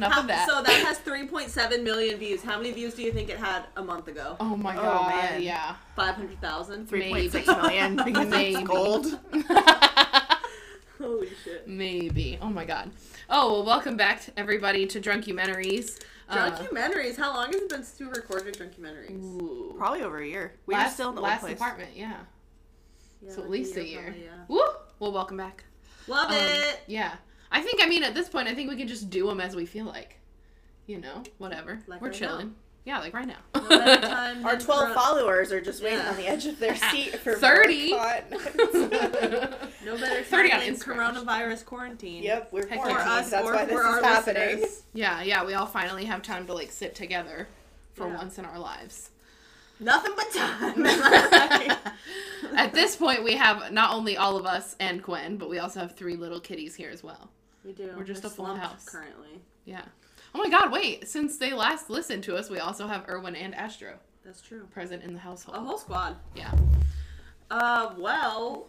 That's enough of that. So that has 3.7 million views. How many views do you think it had a month ago? oh my Oh, god. man. Yeah. 500,000? Three Maybe. point six million because Maybe. it's gold. Holy shit. Maybe. Oh my god. Oh well, welcome back to everybody to Drunkumentaries. Uh, Drunkumentaries. How long has it been since we recorded Drunkumentaries? ooh. Probably over a year. We last, were still in the last old place. apartment, yeah. Yeah, So at like least a year. probably, yeah. Woo! Well, welcome back. Love Um, it. Yeah. I think, I mean, at this point, I think we can just do them as we feel like. You know, whatever. Like We're right chilling. Yeah, like right now. Time Our 12 for- followers are just waiting Yeah. on the edge of their seat for 30. No better 30 time on than Instagram. coronavirus quarantine. yep, we're Heck yeah. quarantined. For us That's or why this is our happening. listeners. yeah, yeah, we all finally have time to like sit together for Yeah. once in our lives. Nothing but time. At this point, we have not only all of us and Gwen, but we also have three little kitties here as well. We do. We're just a full house. currently. Yeah. Oh my god, wait. Since they last listened to us, we also have Erwin and Astro That's true. present in the household. A whole squad. Yeah. Uh, well,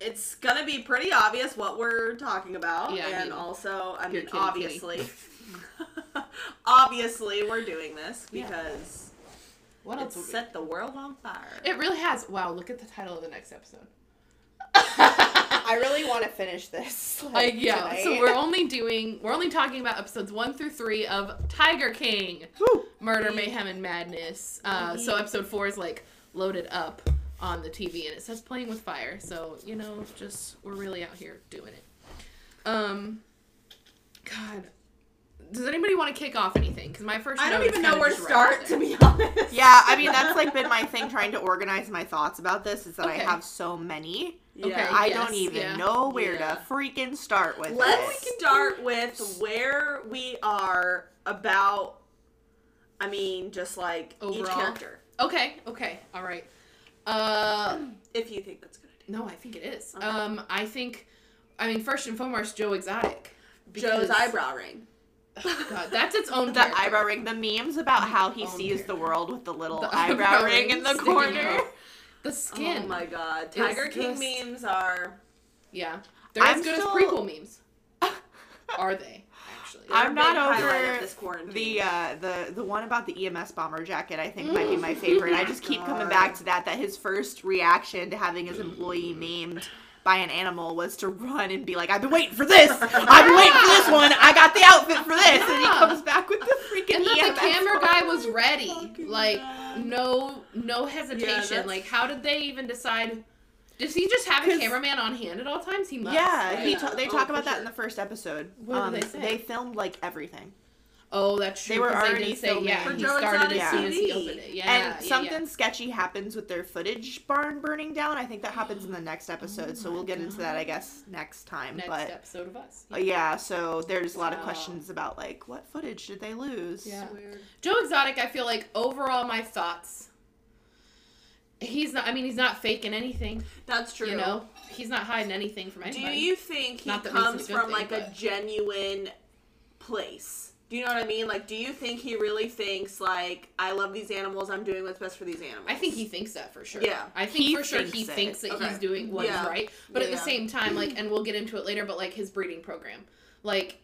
it's gonna be pretty obvious what we're talking about, Yeah, I and mean, also, I mean, obviously, obviously, we're doing this Yeah. because What else set the world on fire. It really has. Wow, look at the title of the next episode. I really want to finish this. Like, Like, yeah, tonight. so we're only doing we're only talking about episodes one through three of Tiger King, Whew. Murder, Mayhem, and Madness. Uh, so episode four is like loaded up on the TV, and it says playing with fire. So you know, just we're really out here doing it. Um, God, does anybody want to kick off anything? Because my first I don't even know where to just right start, to be honest. Yeah, I mean that's like been my thing trying to organize my thoughts about this is that Okay. I have so many. Okay. I yes, don't even yeah. know where Yeah. to freaking start with Let's it. start with where we are about. I mean, just like each Overall? character, Okay, okay, all right. Uh, if you think that's a good idea. no, I think it is. Okay. Um, I think, I mean, first and foremost, Joe Exotic. Joe's eyebrow ring. God, that's its own The eyebrow ring, the memes about how he sees character. the world with the little The eyebrow, ring in the corner. Out. The skin. Oh my god, Tiger King just- memes are. Yeah. They're as I'm good still- as prequel memes. Are they, actually? they're I'm not over this quarantine. The uh, the the one about the EMS bomber jacket, I think, might be my favorite. I just keep coming back to that. That his first reaction to having his employee named by an animal was to run and be like, "I've been waiting for this. I've been waiting for this one. I got the outfit for this." And he comes back with the freaking and that the camera guy was ready. Like, no no hesitation. that's- like, how did they even decide? Does he just have a cameraman on hand at all times? He must. Yeah, right? he Yeah. ta- they Oh, talk for about that sure. in the first episode. What did um, they say? They filmed like everything. Oh, that's true. They were 'cause already did say, filming. yeah, For he Joe started Exotic as soon as he opened it. Yeah, and yeah, something yeah. sketchy happens with their footage barn burning down. I think that happens in the next episode, so Oh my we'll get into that, I guess, next time. Next but episode of us. uh, yeah, so there's a lot of questions about like what footage did they lose? Yeah. Weird. Joe Exotic, I feel like overall my thoughts. He's not. I mean, he's not faking anything. That's true. You know, he's not hiding anything from anybody. Do you think he Not that makes it a comes from thing, like a genuine place? Do you know what I mean? Like, do you think he really thinks like I love these animals? I'm doing what's best for these animals. I think he thinks that for sure. Yeah. I think He for sure thinks he it. thinks that Okay. he's doing what is Yeah. right. But at the same time, like, and we'll get into it later, but like his breeding program, like,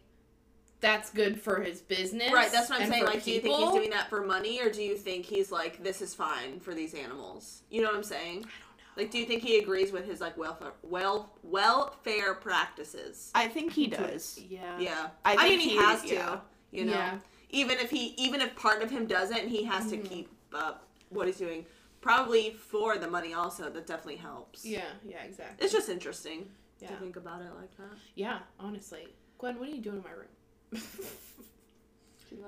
that's good for his business. Right, that's what I'm saying. for Like, do you think he's doing that for money, or do you think he's like, this is fine for these animals? You know what I'm saying? I don't know. Like, do you think he agrees with his like welfare, well, welfare practices? I think he does. Yeah. Yeah, I I, mean, think he, he- has to. Yeah. You know, Yeah. even if he, even if part of him doesn't, he has Mm-hmm. to keep up what he's doing. Probably for the money, also. That definitely helps. Yeah. Yeah. Exactly. it's just interesting Yeah. to think about it like that. Yeah. Honestly, Gwen, what are you doing in my room?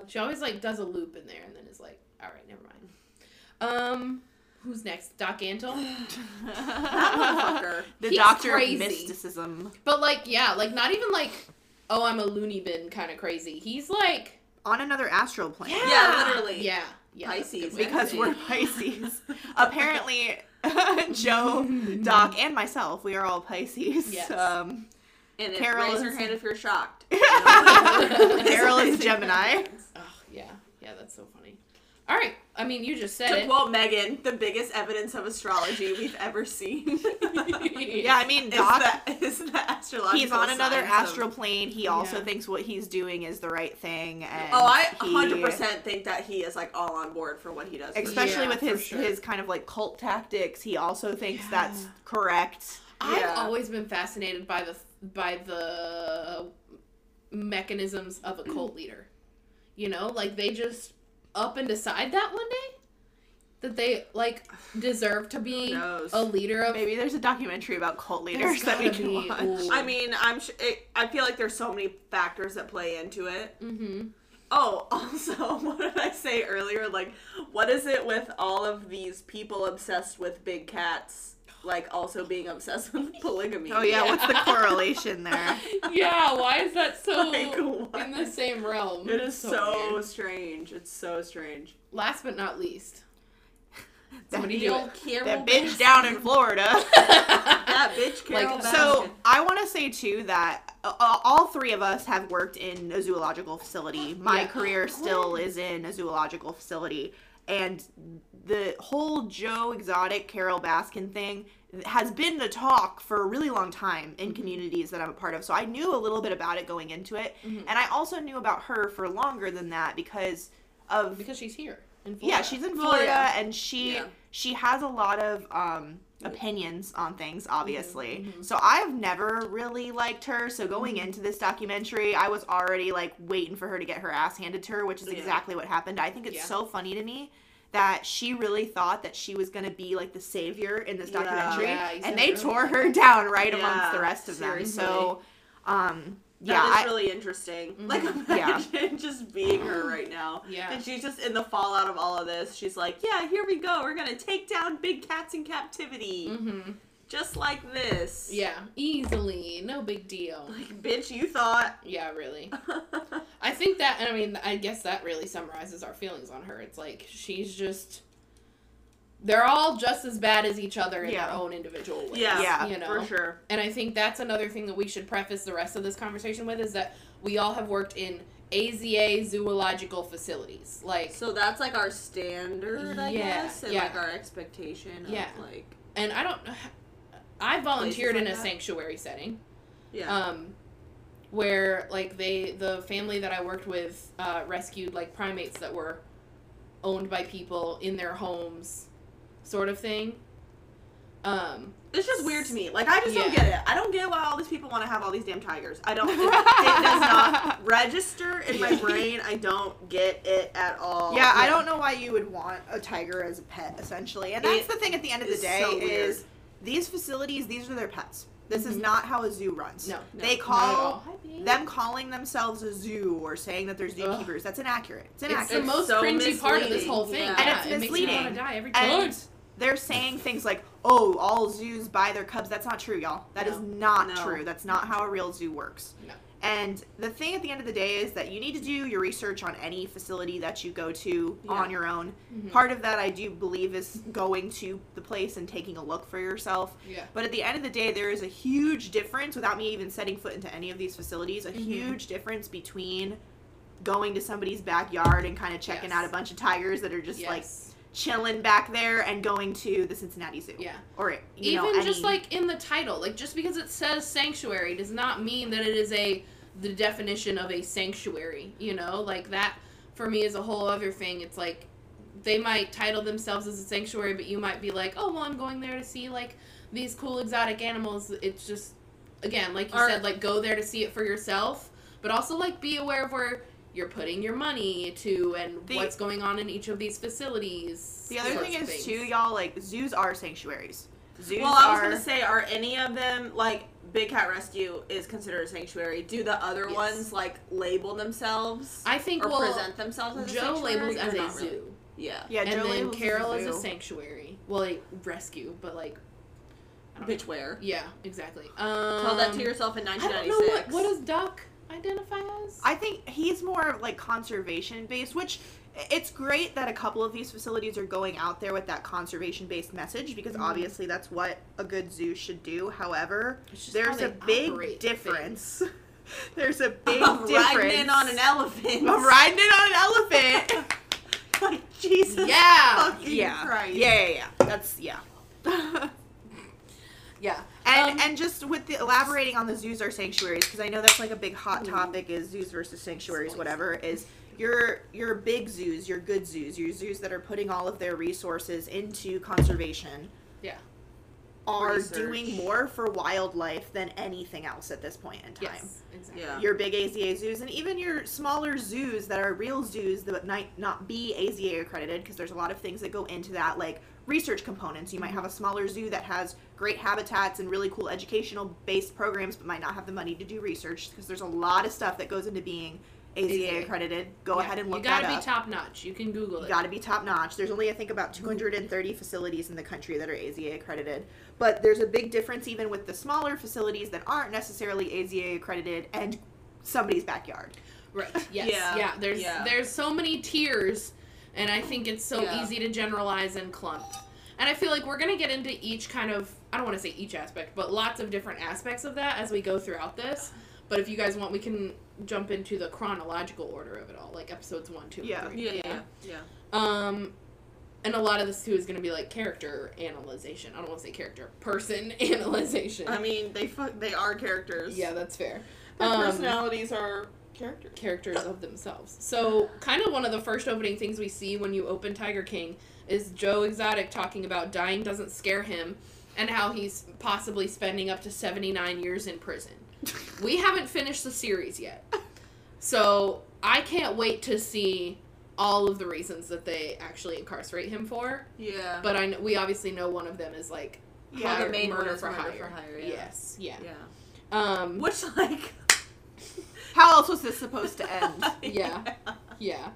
She always like does a loop in there and then is like, all right, never mind. Um, who's next? Doc Antle. That motherfucker. the He's doctor crazy. of mysticism. But like, yeah, like not even like, oh, I'm a loony bin kind of crazy. He's like, On another astral plane. Yeah, literally. yeah, yeah, Pisces, good way to Because we're. Pisces. Apparently, Joe, Doc, and myself, we are all Pisces. Yes. Um, And if, Carol raise your is- hand if you're shocked. Carol is Gemini. Oh, yeah, yeah, that's so funny. All right, I mean, you just said To it. quote Megan, the biggest evidence of astrology we've ever seen. Yeah, I mean, is the, is the astrological he's on another signs of- astral plane. He also Yeah. thinks what he's doing is the right thing. And Oh, I 100% think that he is like all on board for what he does. Especially Yeah, with his sure. his kind of like cult tactics, he also thinks Yeah. that's correct. I've Yeah. always been fascinated by the by the mechanisms of a cult leader. You know, like they just up and decide that one day that they like deserve to be a leader of. Maybe there's a documentary about cult leaders that we can be, watch. ooh. I mean, I'm. Sh- it, I feel like there's so many factors that play into it. Mm-hmm. Oh, also, what did I say earlier? Like, what is it with all of these people obsessed with big cats, like also being obsessed with polygamy? Oh yeah, what's the correlation there? Yeah, why is that so Like, in the same realm? It is so, weird. strange. It's so strange. Last but not least, That, Somebody The do old it. Carol that bitch Baskin. down in Florida. That bitch Carol Like, So I want to say too that uh, all three of us have worked in a zoological facility. My Yeah. career still is in a zoological facility, and the whole Joe Exotic Carol Baskin thing has been the talk for a really long time in communities that I'm a part of. So I knew a little bit about it going into it, and I also knew about her for longer than that because of because she's here in Florida. yeah, she's in Well, Florida and she Yeah. she has a lot of um opinions on things obviously. Mm-hmm. So I've never really liked her. So going into this documentary, I was already like waiting for her to get her ass handed to her, which is Yeah. exactly what happened. I think it's Yeah. so funny to me that she really thought that she was going to be like the savior in this documentary Yeah, said and they tore her down right amongst the rest of them. seriously. So um That yeah, is I, really interesting. Like Yeah. imagine just being her right now. Yeah. And she's just in the fallout of all of this. She's like, Yeah, here we go. We're gonna take down big cats in captivity. Mm-hmm. Just like this. Yeah, easily, no big deal. Like, bitch, you thought. Yeah, really. I think that, and I mean, I guess that really summarizes our feelings on her. It's like she's just. They're all just as bad as each other in Yeah. their own individual ways. yeah, Yeah, you know. for sure. And I think that's another thing that we should preface the rest of this conversation with is that we all have worked in AZA zoological facilities. Like, So that's like our standard, I Yeah, guess, and yeah. like our expectation of Yeah. like and I don't. I volunteered like in a that? sanctuary setting. yeah. um, where like they the family that I worked with uh, rescued like primates that were owned by people in their homes, sort of thing. Um, It's just weird to me. Like I just don't get it. I don't get why all these people want to have all these damn tigers. I don't. It, it does not register in my brain. I don't get it at all. Yeah, I don't know why you would want a tiger as a pet, essentially. And that's It the thing at the end of the day so is these facilities, these are their pets. This is not how a zoo runs. No, no, they not at call all. Them calling themselves a zoo or saying that they're zookeepers. That's inaccurate. It's it's inaccurate. the most so cringy part of this whole thing. yeah. Yeah, And it's it makes me misleading. want to die every time. And they're saying things like, "Oh, all zoos buy their cubs." That's not true, y'all. That is No. not No. true. That's not how a real zoo works. No. And the thing at the end of the day is that you need to do your research on any facility that you go to Yeah. on your own. Mhm. Part of that I do believe is going to the place and taking a look for yourself. Yeah. But at the end of the day, there is a huge difference without me even setting foot into any of these facilities, a Mhm. huge difference between going to somebody's backyard and kind of checking Yes. out a bunch of tigers that are just like Yes. Chilling back there and going to the Cincinnati Zoo. Yeah. Or you Even know, just any- like in the title, like just because it says sanctuary does not mean that it is a the definition of a sanctuary. You know, like that for me is a whole other thing. It's like they might title themselves as a sanctuary, but you might be like, oh well, I'm going there to see like these cool exotic animals. It's just again, like you Or- said, like go there to see it for yourself, but also like be aware of where you're putting your money to and The- what's going on in each of these facilities. the other thing is things. too, y'all like zoos are sanctuaries. Zoos Well, I was are gonna say, are any of them like Big Cat Rescue is considered a sanctuary? Do the other Yes. ones like label themselves I think or well, present themselves as a Joe sanctuary, labels as a not zoo. really? Yeah. yeah. and Joe then Carol as is a zoo. sanctuary. Well, like rescue, but like I don't Bitch, know. where? Yeah, exactly. Um, Tell that to yourself in I don't know 1996. what, what does Doc identify as. I think he's more like conservation based, which it's great that a couple of these facilities are going out there with that conservation based message because Mhm. obviously that's what a good zoo should do. However, there's a big difference. there's a big Of difference. riding in on an elephant. Of riding it on an elephant. like Jesus. Yeah. Yeah. Christ. Yeah, yeah, yeah. That's yeah. Yeah. And Um, and just with the elaborating on the zoos or sanctuaries because I know that's like a big hot topic is zoos versus sanctuaries whatever is your your big zoos your good zoos your zoos that are putting all of their resources into conservation Yeah. are Research. doing more for wildlife than anything else at this point in time. Yes. Exactly. Yeah. Your big AZA zoos and even your smaller zoos that are real zoos that might not be AZA accredited because there's a lot of things that go into that like research components. You might have a smaller zoo that has great habitats and really cool educational based programs but might not have the money to do research because there's a lot of stuff that goes into being AZA, AZA. accredited. Go Yeah, ahead and look You gotta that be up. top notch. You can Google You it. got to be top notch. There's only I think about 230 facilities in the country that are AZA accredited, but there's a big difference even with the smaller facilities that aren't necessarily AZA accredited and somebody's backyard. Right. Yes. Yeah. Yeah. There's Yeah. there's so many tiers, and I think it's so Yeah. easy to generalize and clump. And I feel like we're gonna get into each kind of I don't want to say each aspect, but lots of different aspects of that as we go throughout this. But if you guys want, we can jump into the chronological order of it all, like episodes one, two, Yeah. and three. Yeah, yeah, yeah. Um, and a lot of this too is gonna be like character analyzation. I don't want to say character, person analyzation. I mean, they fu- they are characters. yeah, that's fair. Their Um, personalities are characters. characters of themselves. So, kind of one of the first opening things we see when you open Tiger King is Joe Exotic talking about dying doesn't scare him and how he's possibly spending up to 79 years in prison. We haven't finished the series yet. So, I can't wait to see all of the reasons that they actually incarcerate him for. Yeah. But I we obviously know one of them is like Yeah, the hire- main one murder, for, murder hire. for hire, yeah. Yes, yeah. yeah. Um, Which like. How else was this supposed to end? Yeah. yeah.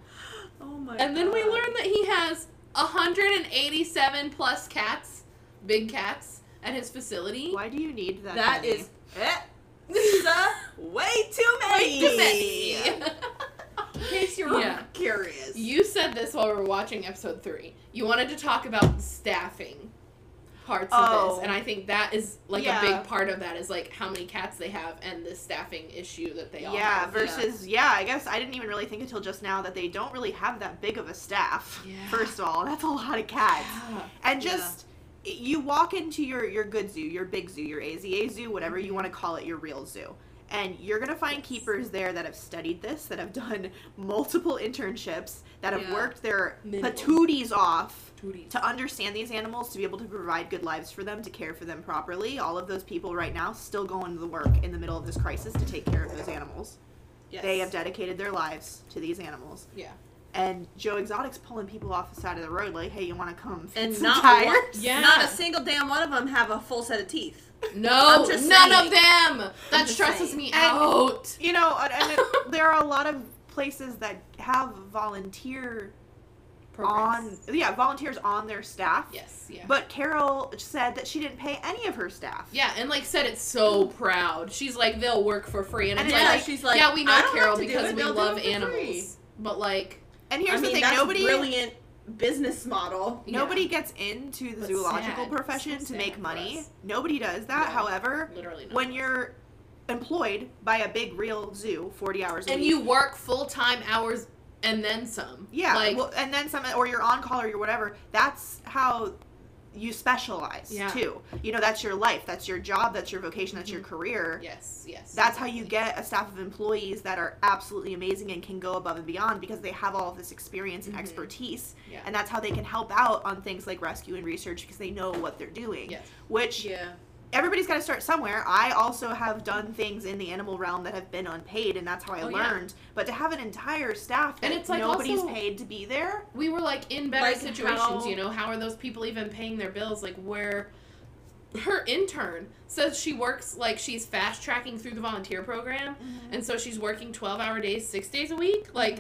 Oh my. And then we God. learn that he has 187 plus cats, big cats, at his facility. Why do you need that? that many? is it. way too many. Too many. In case you were Yeah. curious. you said this while we were watching episode three. You wanted to talk about staffing parts of Oh. this, and I oh. think that is like Yeah. a big part of that is like how many cats they have and the staffing issue that they all yeah, have. versus yeah. I guess I didn't even really think until just now that they don't really have that big of a staff. Yeah. First of all, that's a lot of cats. Yeah. And Yeah. just you walk into your your good zoo, your big zoo, your AZA zoo, whatever you mm-hmm. want to call it, your real zoo. And you're going to find Yes. keepers there that have studied this, that have done multiple internships, that have Yeah. worked their Minimum. patooties off Tooties. to understand these animals, to be able to provide good lives for them, to care for them properly. All of those people right now still going to the work in the middle of this crisis to take care of those animals. Yes. They have dedicated their lives to these animals. Yeah. And Joe Exotic's pulling people off the side of the road, like, "Hey, you want to come and not tires?" one, Yeah. not a single damn one of them have a full set of teeth. No, none saying. of them. That stresses saying. me And- out. You know, and, and it, there are a lot of places that have volunteer on, yeah, volunteers on their staff. Yes. Yeah. But Carol said that she didn't pay any of her staff. Yeah, and like said it's so proud. She's like they'll work for free, and, And it's yeah, like, she's like, yeah, we know Carol have to do because we they'll love animals, free." but like And here's I mean, the thing: that's nobody, brilliant business model. nobody yeah, gets into the But zoological sad. profession So to make money. Nobody does that. No. However, literally not. when you're employed by a big real zoo, forty hours a day. and week, you work full time hours and then some. Yeah, like well, and then some, or you're on call or you're whatever. That's how you specialize Yeah. too. You know, that's your life, that's your job, that's your vocation, that's your Mm-hmm. career. yes, yes. That's how you get a staff of employees that are absolutely amazing and can go above and beyond because they have all of this experience and Mhm. expertise. Yeah. And that's how they can help out on things like rescue and research because they know what they're doing. Yes. Which Yeah. Everybody's got to start somewhere. I also have done things in the animal realm that have been unpaid, and that's how I Oh, yeah. learned. But to have an entire staff that And it's like nobody's also- paid to be there, we were like in better Like situations, how- you know. How are those people even paying their bills? Like where her intern says she works like she's fast tracking through the volunteer program, Mm-hmm. and so she's working twelve hour days, six days a week. Like,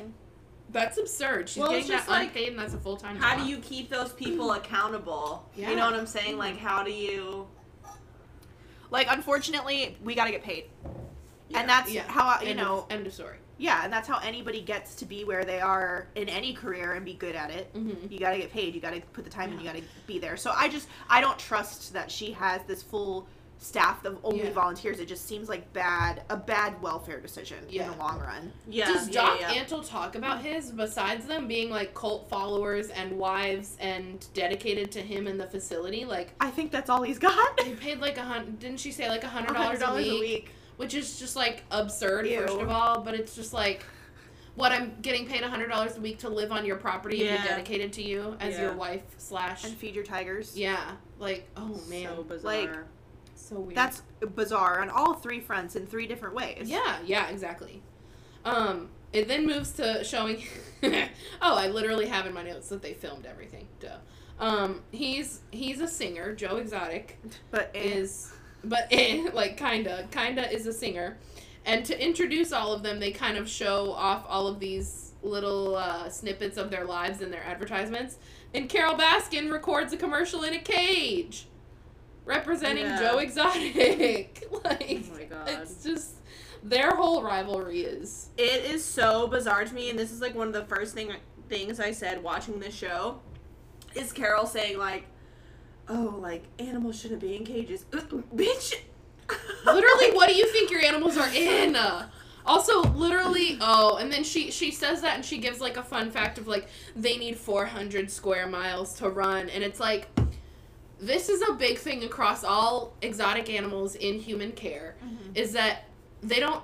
that's absurd. She's Well, it's getting that just like, unpaid, and that's a full time. How do you keep those people accountable? Yeah. You know what I'm saying? Like, how do you? Like, unfortunately, we gotta get paid. Yeah. And that's Yeah. how, you End know, Of, end of story. yeah, and that's how anybody gets to be where they are in any career and be good at it. Mhm. You gotta get paid. You gotta put the time in. You gotta be there. So I just, I don't trust that she has this full staff of only Yeah. volunteers. It just seems like bad, a bad welfare decision yeah. in the long run. Yeah. Does Doc yeah. Antle talk about his besides them being like cult followers and wives and dedicated to him in the facility? Like I think that's all he's got. they paid like a hundred. Didn't she say like a hundred dollars a week? Which is just like absurd, Ew. first of all. But it's just like, what I'm getting paid a hundred dollars a week to live on your property and be dedicated to you as Yeah. your wife slash. And feed your tigers. Yeah, like oh man, So so, weird. That's bizarre on all three fronts in three different ways. Yeah, yeah, exactly. Um, it then moves to showing. oh, I literally have in my notes that they filmed everything. Duh. Um, he's he's a singer. Joe Exotic But eh, is, but eh, like kinda, kinda is a singer. And to introduce all of them, they kind of show off all of these little uh, snippets of their lives in their advertisements. And Carol Baskin records a commercial in a cage, representing Yeah. Joe Exotic. like, Oh my god. it's just their whole rivalry is It is so bizarre to me, and this is like one of the first thing things I said watching this show. Is Carol saying like, "Oh, like animals shouldn't be in cages, bitch." literally what do you think your animals are in also literally oh and then she she says that and she gives like a fun fact of like they need 400 square miles to run and it's like this is a big thing across all exotic animals in human care mm-hmm. is that they don't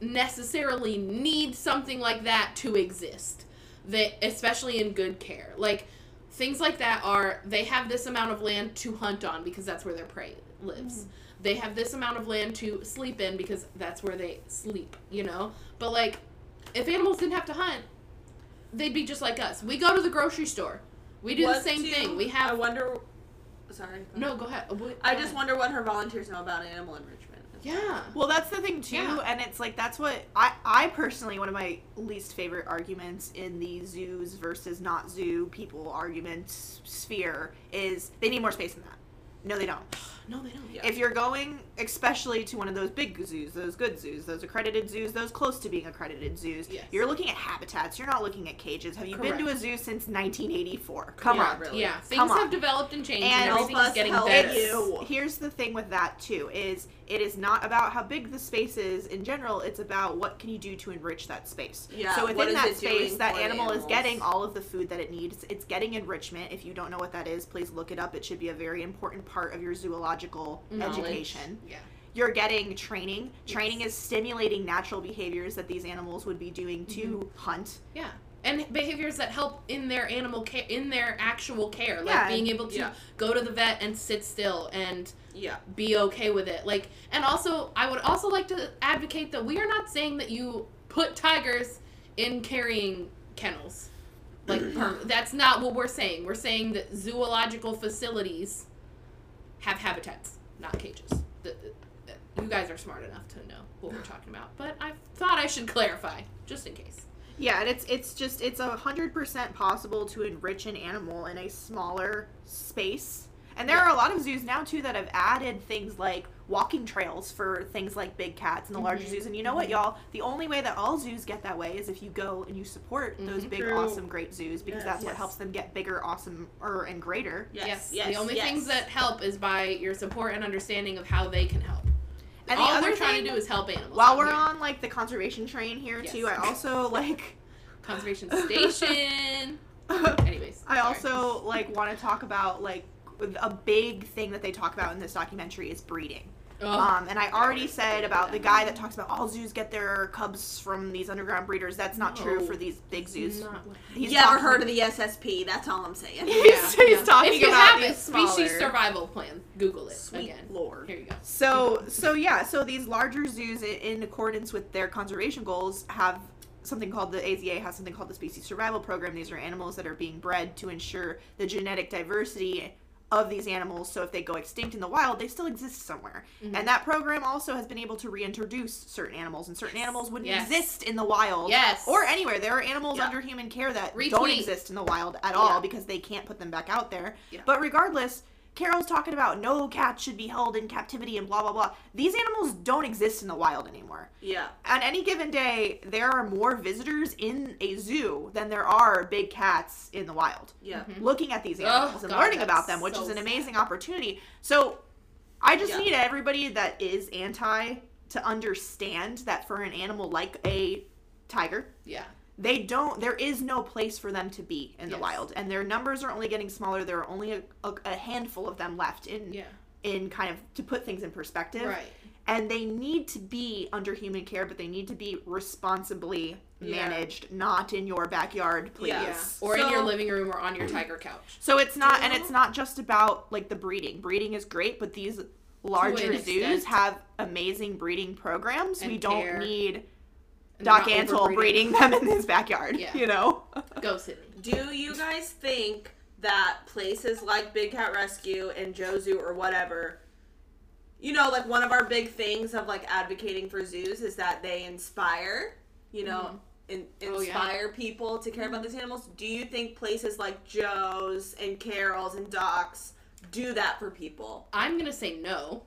necessarily need something like that to exist they especially in good care. Like things like that are they have this amount of land to hunt on because that's where their prey lives. Mm-hmm. They have this amount of land to sleep in because that's where they sleep you know? But like if animals didn't have to hunt they'd be just like us. We go to the grocery store. We do the same do- thing. We have I wonder. Sorry. no go ahead Uh, what- I just ahead. wonder what her volunteers know about animal enrichment. yeah Well, that's the thing too, Yeah. and it's like that's what I I personally one of my least favorite arguments in the zoos versus not zoo people argument sphere is they need more space than that. No, they don't. No they don't Yeah. If you're going, especially to one of those big zoos, those good zoos, those accredited zoos, those close to being accredited zoos, Yes. you're looking at habitats. You're not looking at cages. Have you been to a zoo since 1984? Come Yeah, on. really. yeah things on. have developed and changed and, And help everything is us getting help better you. Here's the thing with that too is it is not about how big the space is in general. It's about what can you do to enrich that space. Yeah, So within that space, that animal is getting all of the food that it needs. It's getting enrichment. If you don't know what that is, please look it up. It should be a very important part of your zoological Knowledge. education. yeah You're getting training. Training is stimulating natural behaviors that these animals would be doing to Mm-hmm. hunt. Yeah. And behaviors that help in their animal care, in their actual care, like Yeah, being able to yeah. go to the vet and sit still and Yeah. be okay with it. Like, and also, I would also like to advocate that we are not saying that you put tigers in carrying kennels. Like, per- that's not what we're saying. We're saying that zoological facilities have habitats, not cages. The, the- you guys are smart enough to know what we're talking about, but I thought I should clarify just in case. Yeah, and it's it's just it's a hundred percent possible to enrich an animal in a smaller space. And there Yeah. are a lot of zoos now too that have added things like walking trails for things like big cats and the larger Mhm. zoos. And you know what, y'all? The only way that all zoos get that way is if you go and you support those Mhm. big, True. awesome, great zoos because Yes. that's what helps them get bigger, awesome, or and greater. Yes. Yes. Yes. the only yes. things that help is by your support and understanding of how they can help. And the All other we're trying to do is help animals. While we're here. on like the conservation train here Yes. too, I also like. conservation station. Anyways, I sorry. also like want to talk about like a big thing that they talk about in this documentary is breeding. Ugh. Um, and I already said about the guy that talks about all zoos get their cubs from these underground breeders. That's not true No. for these big zoos. Not what- He's you ever talking- heard of the SSP? That's all I'm saying. He's, he's talking if you about have these it, species survival plan. Google it Sweet again. lord. Here you go. So so yeah, so these larger zoos, i- in accordance with their conservation goals, have something called the AZA has something called the species survival program. These are animals that are being bred to ensure the genetic diversity of these animals so if they go extinct in the wild they still exist somewhere Mm-hmm. and that program also has been able to reintroduce certain animals and certain animals wouldn't Yes. exist in the wild Yes. or anywhere there are animals Yeah. under human care that don't exist in the wild at all Yeah. because they can't put them back out there Yeah. but regardless Carol's talking about no cats should be held in captivity and blah blah blah. These animals don't exist in the wild anymore. Yeah. On any given day, there are more visitors in a zoo than there are big cats in the wild. Yeah. Mm-hmm. Looking at these Oh, animals and God, learning about them, which so is an sad. amazing opportunity. So, I just Yeah. need everybody that is anti to understand that for an animal like a tiger, Yeah. They don't there is no place for them to be in the Yes. wild and their numbers are only getting smaller there are only a, a, a handful of them left in Yeah. in kind of to put things in perspective Right. and they need to be under human care but they need to be responsibly Yeah. managed not in your backyard please Yeah. Yeah. Or in your living room or on your tiger couch. so it's not and it's not just about like the breeding breeding is great but these larger zoos extent. have amazing breeding programs we don't care. need And doc not Antle breeding them in his backyard Yeah. you know Go Sydney. Do you guys think that places like Big Cat Rescue and Joe Zoo or whatever, you know, like one of our big things of like advocating for zoos is that they inspire, you know, mm-hmm. in, Oh, yeah. inspire people to care about these animals. Do you think places like Joe's and Carol's and Doc's do that for people? I'm gonna say no.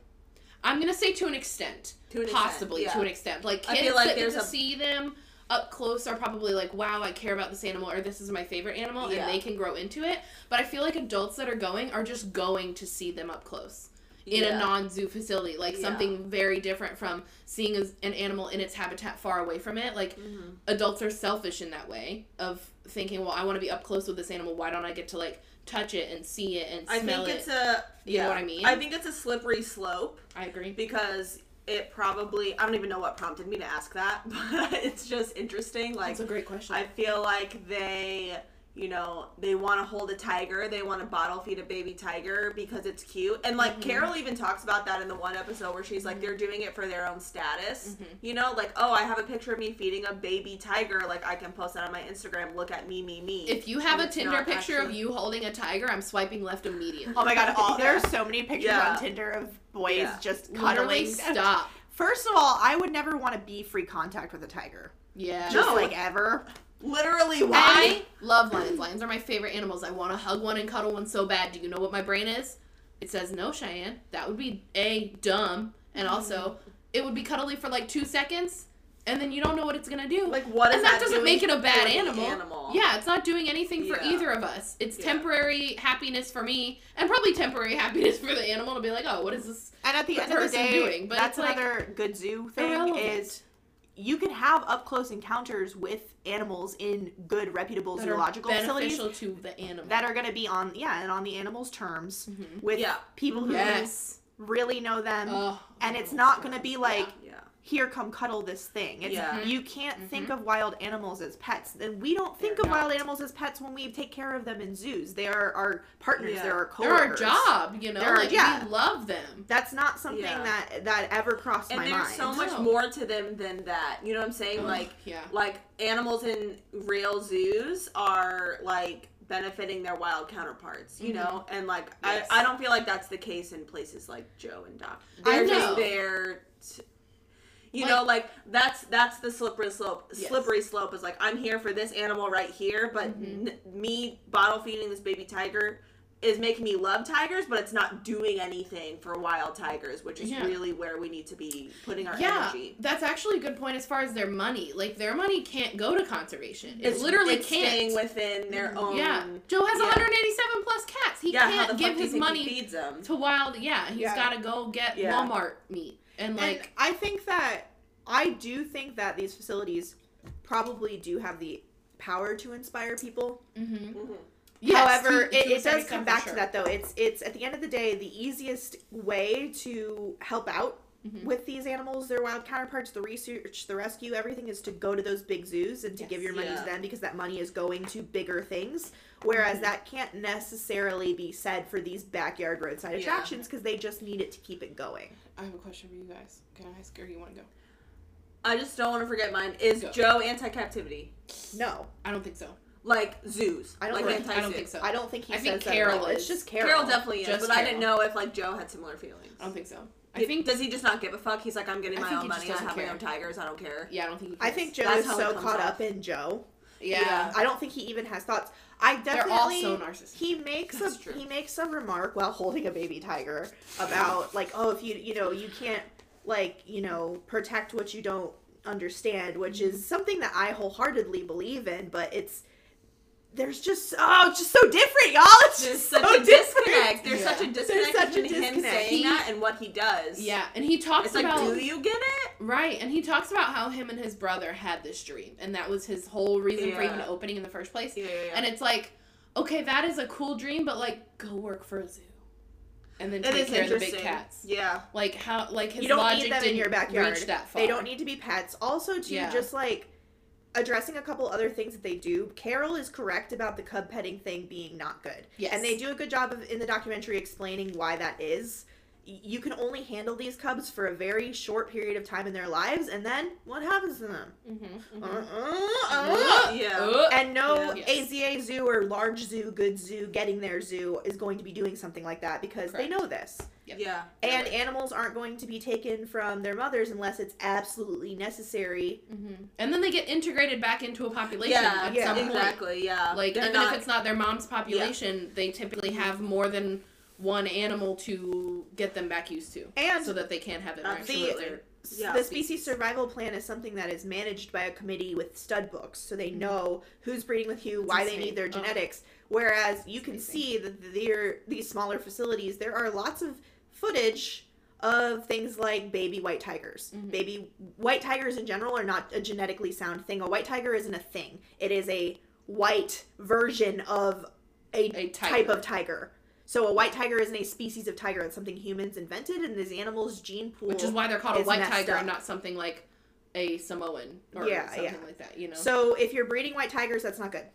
I'm gonna say to an extent. To an extent, Possibly yeah. to an extent. Like I kids feel like that get to a- see them up close are probably like, wow, I care about this animal or this is my favorite animal Yeah. and they can grow into it. But I feel like adults that are going are just going to see them up close. In Yeah. a non zoo facility, like Yeah. something very different from seeing an animal in its habitat far away from it. Like Mm-hmm. adults are selfish in that way of thinking, well, I want to be up close with this animal. Why don't I get to like touch it and see it and I smell think it? it's a You know yeah. what I mean? I think it's a slippery slope. I agree. because it probably I don't even know what prompted me to ask that, but it's just interesting. Like That's a great question. I feel like they, you know, they want to hold a tiger, they want to bottle feed a baby tiger because it's cute. And like Mm-hmm. Carol even talks about that in the one episode where she's like they're doing it for their own status. Mm-hmm. You know, like, "Oh, I have a picture of me feeding a baby tiger, like I can post that on my Instagram. Look at me, me, me." If you have And a Tinder not picture of you holding a tiger, I'm swiping left immediately. Oh my god, all, Yeah. there's so many pictures Yeah. on Tinder of boys Yeah. just Literally cuddling. stop. First of all, I would never want to be free contact with a tiger. Yeah. Just No. like ever. Literally I why? love lions. Lions are my favorite animals. I want to hug one and cuddle one so bad. Do you know what my brain is? It says no, Cheyenne. That would be a dumb, and mm-hmm. also it would be cuddly for like two seconds, and then you don't know what it's gonna do. Like what is and that, that doesn't doing make it a bad animal. animal? Yeah, it's not doing anything for Yeah. either of us. It's Yeah. temporary happiness for me, and probably temporary happiness for the animal to be like, oh, what is this? And at the The end of the day, doing, but that's it's, like, another good zoo thing irrelevant. is you can have up close encounters with animals in good reputable That are zoological facilities to the animal. that are going to be on yeah and on the animal's terms Mhm. with Yeah. people who yes. really know them Oh, and it's not going to be like Yeah. Here come cuddle this thing it's Yeah. you can't think of wild animals as pets and we don't think They're of wild animals as pets when we take care of them in zoos they are our partners Yeah. they're our they're our job, you know. They're our- like yeah. we love them. that's not something Yeah. that that ever crossed and my there's mind so much No. more to them than that. You know what I'm saying? Ugh, like yeah. like animals in real zoos are like benefiting their wild counterparts, you know? And like Mm-hmm. Yes. I, I don't feel like that's the case in places like Joe and Doc. I They're know. just there to, you Like- know, like that's that's the slippery slope. Yes. Slippery slope is like I'm here for this animal right here, but Mm-hmm. n- me bottle feeding this baby tiger is making me love tigers, but it's not doing anything for wild tigers, which is Yeah. really where we need to be putting our Yeah, energy. that's actually a good point as far as their money. Like their money can't go to conservation. It It's literally it's can't. staying within their own. yeah, Joe has yeah. 187 plus cats. He can't give his money to wild. Yeah, he's got to go get. Walmart meat and like. and I think that I do think that these facilities probably do have the power to inspire people. mhm. Mhm. Yes, However, to- to it, a it does come back for to that though. It's it's at the end of the day the easiest way to help out Mhm. with these animals, their wild counterparts, the research, the rescue, everything is to go to those big zoos and to give your money Yeah. to them because that money is going to bigger things. Whereas Mm-hmm. that can't necessarily be said for these backyard roadside Yeah. attractions because they just need it to keep it going. I have a question for you guys. Can I ask or you want to go? I just don't want to forget mine. Is Go. Joe anti-captivity? No. I don't think so. like zoos. I don't like think- I don't think so. I don't think he I says think that at Carol all. is. It's just Carol. Carol definitely is, Just but I didn't know if like Joe had similar feelings. I don't think so. I think does he just not give a fuck? He's like, I'm getting I my think own he just money. I doesn't have my care. own tigers. I don't care. yeah, I don't think he I cares. think Joe That's is how it so comes caught off. up in Joe. yeah. I don't think he even has thoughts. I They're all definitely so narcissistic. he makes That's a true. he makes a remark while holding a baby tiger about like oh if you you know you can't like you know protect what you don't understand which mm-hmm. is something that I wholeheartedly believe in but it's there's just oh it's just so different y'all it's There's just such so a disconnect. There's Yeah. such a disconnect such a between him saying He- that and what he does. Yeah, and he talks It's like, about do you get it? right, and he talks about how him and his brother had this dream, and that was his whole reason for even opening in the first place. Yeah, yeah, yeah. And it's like, okay, that is a cool dream, but like, go work for a zoo, and then it take is care of the big cats. Yeah. Like how, like his you don't logic need them didn't in your backyard. reach that far. They don't need to be pets. Also, too, Yeah. just like addressing a couple other things that they do. Carol is correct about the cub petting thing being not good. Yes. And they do a good job of in the documentary explaining why that is. Y- You can only handle these cubs for a very short period of time in their lives, and then what happens to them? Mm-hmm, Uh, mm-hmm. uh, uh. Yeah. And no Yeah. AZA zoo or large zoo, good zoo, getting their zoo is going to be doing something like that because they know this. Yeah. And animals aren't going to be taken from their mothers unless it's absolutely necessary. Mm-hmm. And then they get integrated back into a population Yeah, at yeah, some point. exactly. Yeah. Like They're even not- if it's not their mom's population, they typically have more than one animal to get them back used to, And so that they can have interaction Absolutely. with their. Yeah. the species survival plan is something that is managed by a committee with stud books, so they know who's breeding with who, why they need their Oh. genetics. Whereas you can see that there these smaller facilities, there are lots of footage of things like baby white tigers. Mhm. Baby white tigers in general are not a genetically sound thing. A white tiger isn't a thing. It is a white version of a, A type of tiger. So a white tiger isn't a species of tiger. It's something humans invented, and this animal's gene pool. Which is why they're called a white tiger up. and not something like a Sumatran or Yeah, something yeah. like that. You know. So if you're breeding white tigers, that's not good.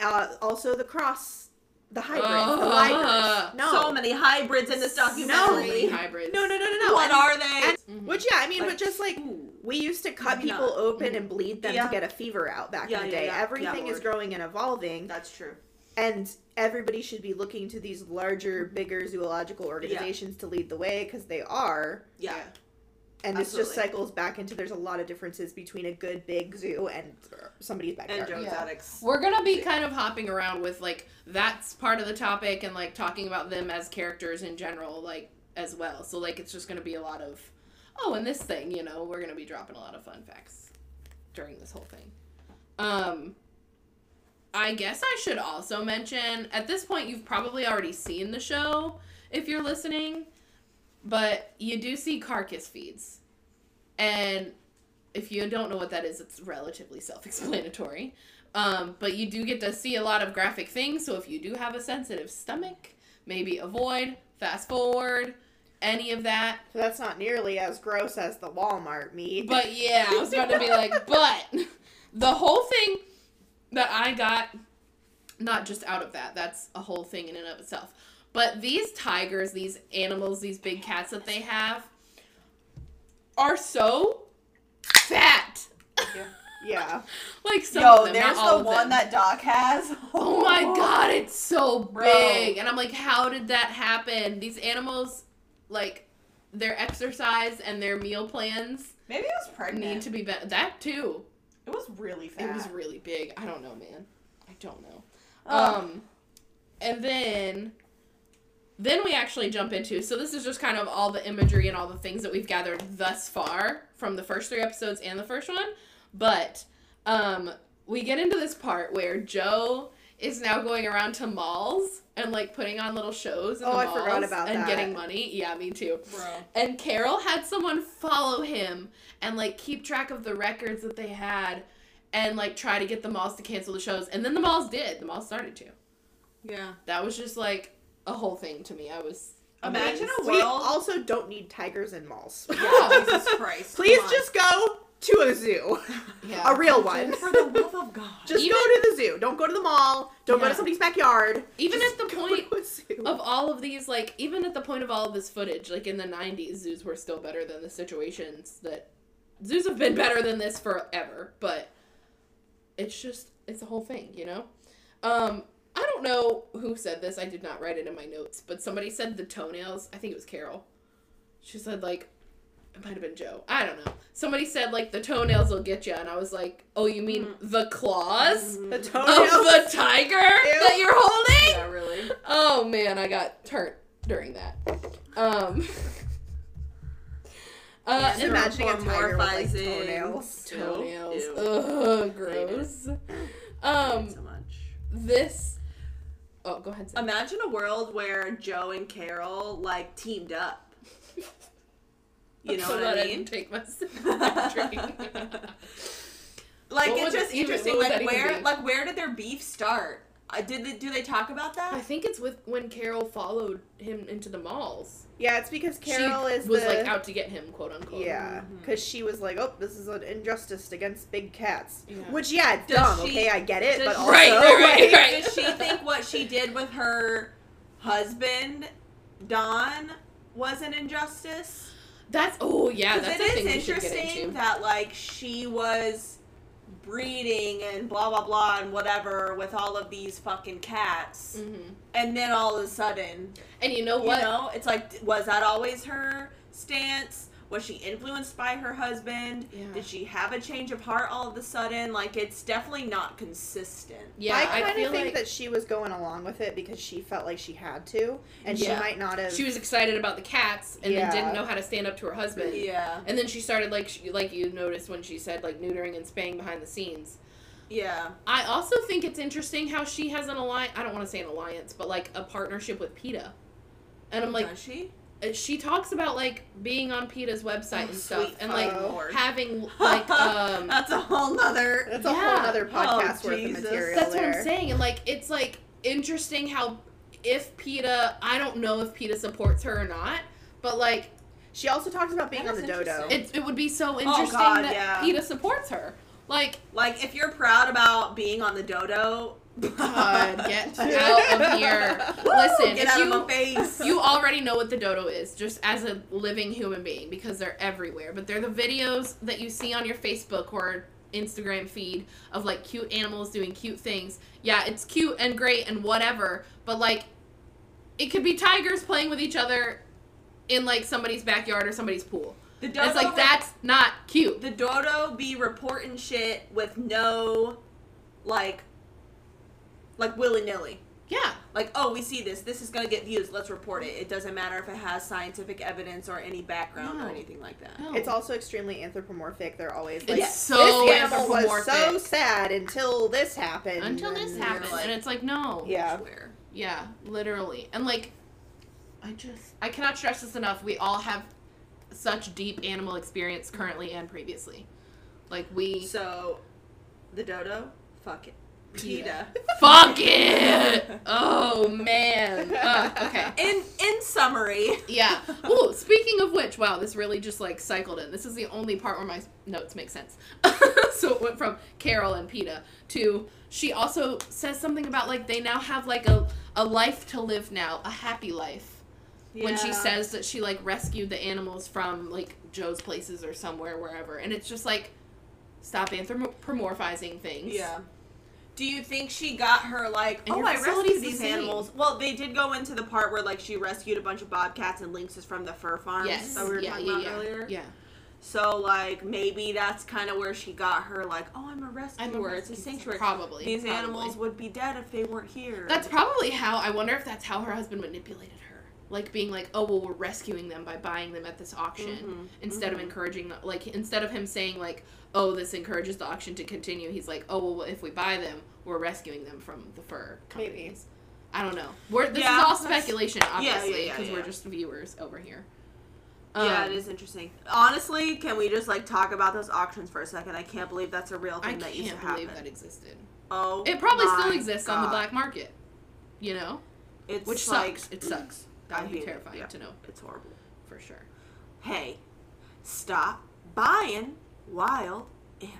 Uh, also, the cross, the hybrids, the Ugh. No, so many hybrids in this so documentary. many hybrids. no, no, no, no, no. What And- are they? and- which yeah, I mean, Like, but just like Ooh. we used to cut people not. open and bleed them Yeah. to get a fever out back Yeah, in the day. yeah. Everything Yeah, is growing and evolving, That's true. And everybody should be looking to these larger, bigger zoological organizations to lead the way because they are. Yeah. And this just cycles back into there's a lot of differences between a good big zoo and somebody's And backyard. Joe Yeah. Exotics. We're gonna be kind of hopping around with like that's part of the topic and like talking about them as characters in general, like as well. So like it's just gonna be a lot of oh, and this thing, you know, we're gonna be dropping a lot of fun facts during this whole thing. Um I guess I should also mention at this point you've probably already seen the show if you're listening, but you do see carcass feeds. And if you don't know what that is, it's relatively self-explanatory. Um, but you do get to see a lot of graphic things, so if you do have a sensitive stomach, maybe avoid, fast forward, any of that. So that's not nearly as gross as the Walmart meat. But yeah, I was about to be like, but the whole thing that I got, not just out of that, that's a whole thing in and of itself. But these tigers, these animals, these big cats that they have, are so fat. yeah. Like some Yo, of them, there's the one them. that Doc has. Oh my god, it's so Bro. big. And I'm like, how did that happen? These animals, like, their exercise and their meal plans Maybe I was pregnant. need to be better. That too. It was really fat. It was really big. I don't know, man. I don't know. Ugh. Um, and then, then we actually jump into. So this is just kind of all the imagery and all the things that we've gathered thus far from the first three episodes and the first one. But um, we get into this part where Joe is now going around to malls and like putting on little shows in Oh, the I forgot about and that. getting money. Yeah, me too. Bro. And Carol had someone follow him and like keep track of the records that they had and like try to get the malls to cancel the shows. And then the malls did. The malls started to. Yeah. That was just like a whole thing to me. I was Imagine amazed. a We world. also don't need tigers in malls. Yeah, Jesus Christ. Please just go to a zoo. yeah. A real one. For the love of God. Just Even- go to the zoo. Don't go to the mall. Don't go Yeah. to somebody's backyard. Even Just at the go point to a zoo. of all of these like even at the point of all of this footage like in the 90s zoos were still better than the situations that zoos have been better than this forever but it's just it's a whole thing you know Um, I don't know who said this. I did not write it in my notes, but somebody said the toenails. I think it was Carol. She said like, it might have been Joe. I don't know. Somebody said like the toenails will get you, and I was like, oh, you mean the claws The of the tiger that you're holding? Yeah, really. Oh man, I got turned during that. Um. Uh, Just imagining a tiger with, like, toenails. toenails. Ew. Ugh, gross. Um, so much. this. Oh, go ahead. Sam. Imagine a world where Joe and Carol like teamed up. You know so what glad I didn't mean? take my my drink. Like What it's just even- interesting. Like where, like where did their beef start? Uh, did they, do they talk about that? I think it's with when Carol followed him into the malls. Yeah, it's because Carol she is was the like out to get him, quote unquote. Yeah, because she was like, "Oh, this is an injustice against big cats," Yeah. which yeah, it's Does dumb. she- okay, I get it, does but she- also Right, right, right, like. Does she think what she did with her husband, Don, was an injustice? That's oh yeah, that's it is thing we get interesting into. that like she was breeding and blah blah blah and whatever with all of these fucking cats, hmm and then all of a sudden, And you know what? you know, it's like was that always her stance? Was she influenced by her husband? Yeah. Did she have a change of heart all of a sudden? Like it's definitely not consistent. yeah, I I, kind of think like that she was going along with it because she felt like she had to, and Yeah. she might not have. she was excited about the cats and Yeah. then didn't know how to stand up to her husband. Yeah, And then she started like she, like you noticed when she said like neutering and spaying behind the scenes. yeah. I also think it's interesting how she has an alliance. I don't want to say an alliance, but like a partnership with PETA. And I'm like, Does she? Uh, she talks about like being on PETA's website Oh, and stuff, and like Lord. having like um. That's a whole nother. That's a Yeah. whole other podcast Oh, worth of material. That's what. I'm saying, and like it's like interesting how if PETA, I don't know if PETA supports her or not, but like She also talks about being on the dodo. it, it would be so interesting Oh, God, that yeah. PETA supports her. Like, Like, if you're proud about being on the dodo, God, get out of here. Listen, get if out you of my face. you already know what the dodo is, just as a living human being, because they're everywhere. But they're the videos that you see on your Facebook or Instagram feed of like cute animals doing cute things. Yeah, it's cute and great and whatever, but like it could be tigers playing with each other in like somebody's backyard or somebody's pool. the And dodo, it's like that's not cute. the dodo be reporting shit with no, like, like willy nilly. Yeah. Like, oh, we see this. This is gonna get views. Let's report it. It doesn't matter if it has scientific evidence or any background or anything like that. No. It's also extremely anthropomorphic. They're always It's like, so this animal was so sad until this happened. until this and- happened, like- and it's like no. Yeah. Swear. Yeah, literally. And like I just I cannot stress this enough. We all have such deep animal experience currently and previously. Like we So, the dodo, fuck it. PETA. Fuck it. Oh man. Uh, okay. In in summary, Yeah. Oh, speaking of which, wow, this really just like cycled in. This is the only part where my notes make sense. so it went from Carol and PETA to she also says something about like they now have like a, a life to live now, a happy life. Yeah. When she says that she like rescued the animals from like Joe's places or somewhere, wherever. And it's just like stop anthropomorphizing things. Yeah. Do you think she got her like, And oh, I rescued these same. animals? Well, they did go into the part where like she rescued a bunch of bobcats and lynxes from the fur farms Yes. that we were yeah, talking yeah, about yeah. earlier. Yeah. So like maybe that's kind of where she got her like, oh, I'm a rescuer. I'm a it's a sanctuary. Probably. These probably. animals would be dead if they weren't here. That's probably how. I wonder if that's how her husband manipulated her. Like being like, oh well, we're rescuing them by buying them at this auction Mhm, instead of mhm. encouraging. Like instead of him saying like, oh, this encourages the auction to continue. He's like, oh well, if we buy them, we're rescuing them from the fur Maybe. companies. I don't know. We're this Yeah, is all speculation, yeah, yeah, obviously, yeah, because we're just viewers over here. yeah, Um, it is interesting. Honestly, can we just like talk about those auctions for a second? I can't believe that's a real I thing that used to can't believe happen. that existed. oh, It probably still exists on the black market. You know, It's which like, sucks. It sucks. That I would be terrifying yeah. to know It's horrible. for sure. Hey, stop buying wild animals.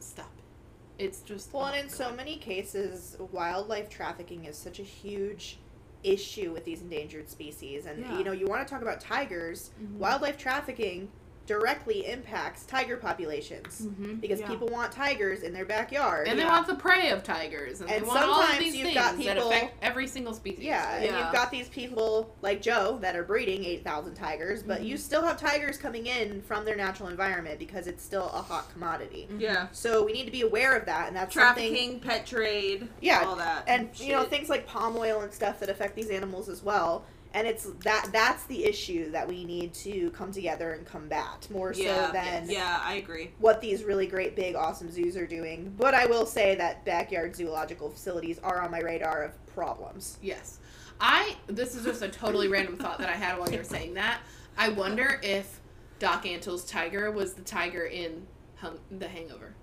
Stop it. It's just Well, oh, and in so many cases, wildlife trafficking is such a huge issue with these endangered species. And Yeah. you know, you want to talk about tigers, Mhm. wildlife trafficking directly impacts tiger populations Mhm. because Yeah. people want tigers in their backyard. And they Yeah. want the prey of tigers, and, And they want all of sometimes these you've things got that people- affect every single species. Yeah, and you've got these people like Joe that are breeding 8,000 tigers, but Mm-hmm. you still have tigers coming in from their natural environment because it's still a hot commodity. Yeah. So we need to be aware of that, and that's something. Trafficking, pet trade, Yeah, all that. and you know things like palm oil and stuff that affect these animals as well. And it's that that's the issue that we need to come together and combat more Yeah, so than Yeah, I agree. what these really great big awesome zoos are doing. But I will say that backyard zoological facilities are on my radar of problems. Yes. I this is just a totally random thought that I had while you were saying that. I wonder if Doc Antle's tiger was the tiger in hung, The Hangover.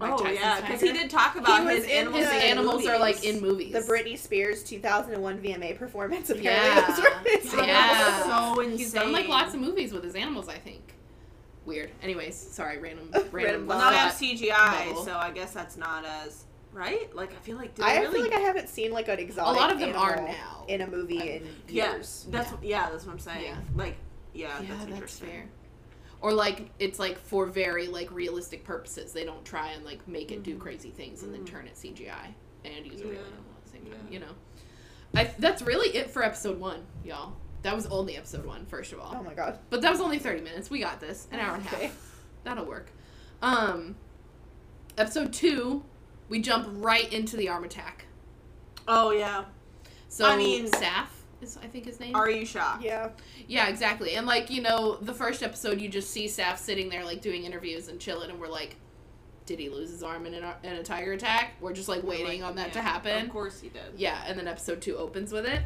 Mike oh Tyson's yeah, because he did talk about was his in animals. his the in animals are like in movies. The Britney Spears 2001 VMA performance apparently Yeah. was where his Yeah. animals- so He's done like lots of movies with his animals, I think. Weird. Anyways, sorry, random random, Random Well, now thought. they have CGI, bubble. so I guess that's not as right. Like I feel like did I they feel really? like I haven't seen like an exotic. A lot of them are now. in a movie I- in yeah, years. that's yeah, that's what I'm saying. Yeah. Like yeah, yeah, that's that's, interesting. fair. Or like it's like for very like realistic purposes. They don't try and like make it do crazy things and then Mhm. turn it CGI and use a real animal at the same time. You know, I that's really it for episode one, y'all. That was only episode one, first of all. Oh my god. But that was only thirty minutes. We got this. An hour and a Okay. half. That'll work. Um, episode two, we jump right into the arm attack. Oh yeah. So I mean- Saf is I think his name. Are you shocked? Yeah. Yeah, exactly. And like, you know, the first episode you just see Saf sitting there like doing interviews and chilling and we're like, did he lose his arm in, an, in a tiger attack? We're just like waiting Like, on that to happen. Of course he did. Yeah, and then episode 2 opens with it.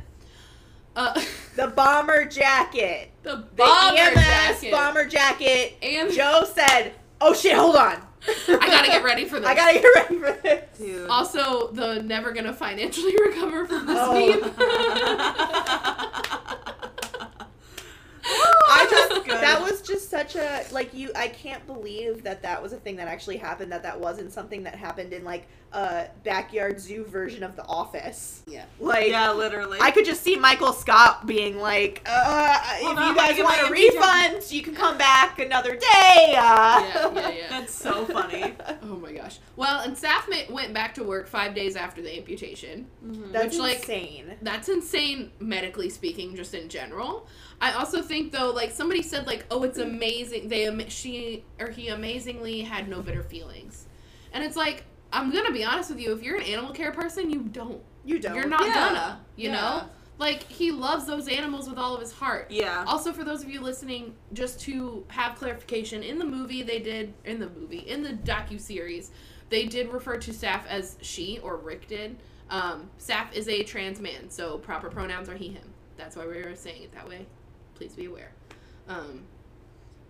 Uh The bomber jacket. the The bomber EMS jacket. bomber jacket. And Joe said, "Oh shit, hold on. I got to get ready for this. I gotta get ready for this." Dude. Also, the never gonna financially recover from this Oh. meme. I just that was just such a like you. I can't believe that that was a thing that actually happened. That that wasn't something that happened in like a backyard zoo version of The Office. Yeah. Like yeah, literally. I could just see Michael Scott being like, uh, Hold "If you guys want my a refund, you can come back another day." Uh. Yeah, yeah, yeah. That's so funny. Oh my gosh. Well, and Saf ma- went back to work five days after the amputation. That's Which, like, insane. That's insane, medically speaking, just in general. I also think though, like somebody said, like, oh, it's amazing. They am- she or he amazingly had no bitter feelings, and it's like I'm gonna be honest with you. If you're an animal care person, you don't. You don't. You're not Yeah. gonna. You Yeah. know, like he loves those animals with all of his heart. Yeah. Also, for those of you listening, just to have clarification, in the movie they did in the movie in the docu series, they did refer to Saf as she or Rick did. Um, Saf is a trans man, so proper pronouns are he him. That's why we were saying it that way. Please be aware. Um,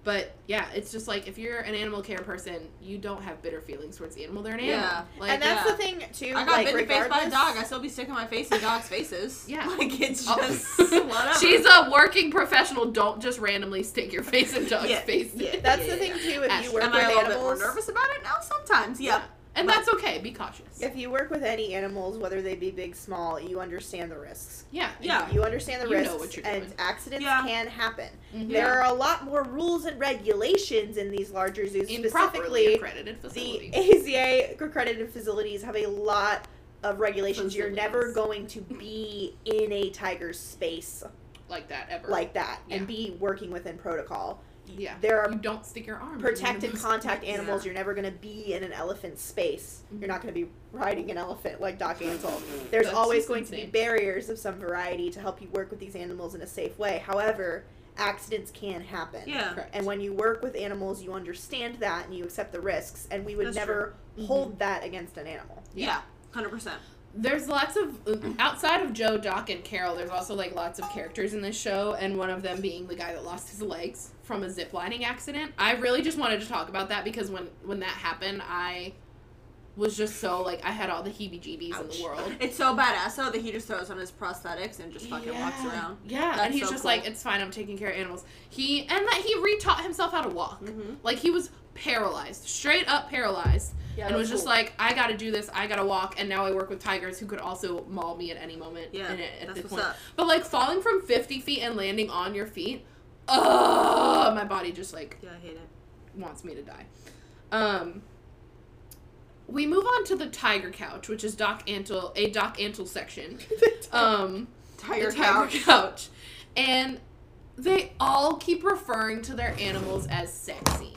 but yeah, it's just like if you're an animal care person, you don't have bitter feelings towards the animal. They're an animal. Yeah. Like, and that's yeah. the thing too. I got like, bitten in the face by a dog. I still be sticking my face in dogs' faces. Yeah. Like it's Oh. just whatever. She's a working professional. Don't just randomly stick your face in dog's Yeah, face. yeah. That's Yeah, the thing too. If Ash, you work Am with I a little bit more nervous about it now? Sometimes, yeah. And But- that's okay. Be cautious. if you work with any animals, whether they be big, small, you understand the risks. Yeah. Yeah. You understand the You know risks, what you're and accidents Yeah. can happen. Mhm. There are a lot more rules and regulations in these larger zoos, In specifically accredited facilities. the. AZA accredited facilities have a lot of regulations. You're never going to be in a tiger's space like that ever. like that Yeah. and be working within protocol. Yeah. There are you don't stick your arm. in protected one of those contact places. animals. You're never going to be in an elephant space. Mhm. You're not going to be riding an elephant like Doc Antle. There's That's always just going to be barriers of some variety to help you work with these animals in a safe way. However, accidents can happen. Yeah. Correct. And when you work with animals, you understand that and you accept the risks. And we would That's never true. hold that against an animal. Yeah. Hundred percent. There's lots of outside of Joe, Doc, and Carol. There's also like lots of characters in this show, and one of them being the guy that lost his legs from a zip lining accident. I really just wanted to talk about that because when when that happened, I was just so like I had all the heebie-jeebies in the world. It's so badass though that he just throws on his prosthetics and just fucking walks around. Yeah, That's and he's so just cool. like, it's fine. I'm taking care of animals. He and that he retaught himself how to walk. Mhm. Like he was paralyzed, straight up paralyzed, Yeah, and was just cool. like, I got to do this. I got to walk. And now I work with tigers who could also maul me at any moment. Yeah, at, at that's what's point. up. But like falling from 50 feet and landing on your feet, oh, my body just like Yeah, I hate it. wants me to die. Um, we move on to the tiger couch, which is Doc Antle, a Doc Antle section. Um, Tiger tiger couch. couch, and they all keep referring to their animals as sexy.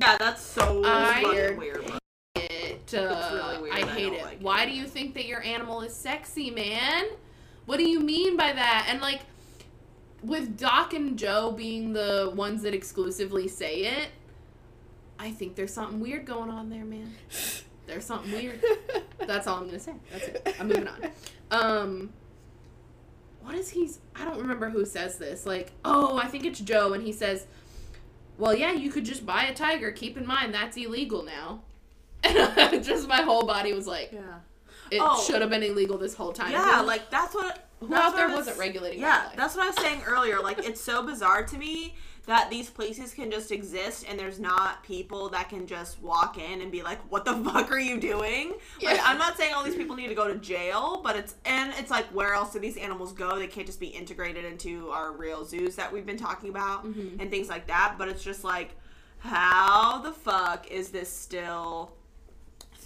Yeah, that's so I- weird. bro. It, uh, really weird. I I hate don't it. like it. Why do you think that your animal is sexy, man? What do you mean by that? And like, with Doc and Joe being the ones that exclusively say it, I think there's something weird going on there, man. There's something weird. That's all I'm gonna say. That's it. I'm moving on. Um, what is he's? I don't remember who says this. Like, oh, I think it's Joe, and he says, "Well, yeah, you could just buy a tiger. Keep in mind that's illegal now." And just my whole body was like, Yeah. It Oh. should have been illegal this whole time. Yeah, like that's what. who that's out there was- wasn't regulating Yeah, that's what I was saying earlier. Like, it's so bizarre to me that these places can just exist and there's not people that can just walk in and be like, "What the fuck are you doing?" Like, I'm not saying all these people need to go to jail, but it's and it's like, where else do these animals go? They can't just be integrated into our real zoos that we've been talking about Mm-hmm. and things like that. But it's just like, how the fuck is this still?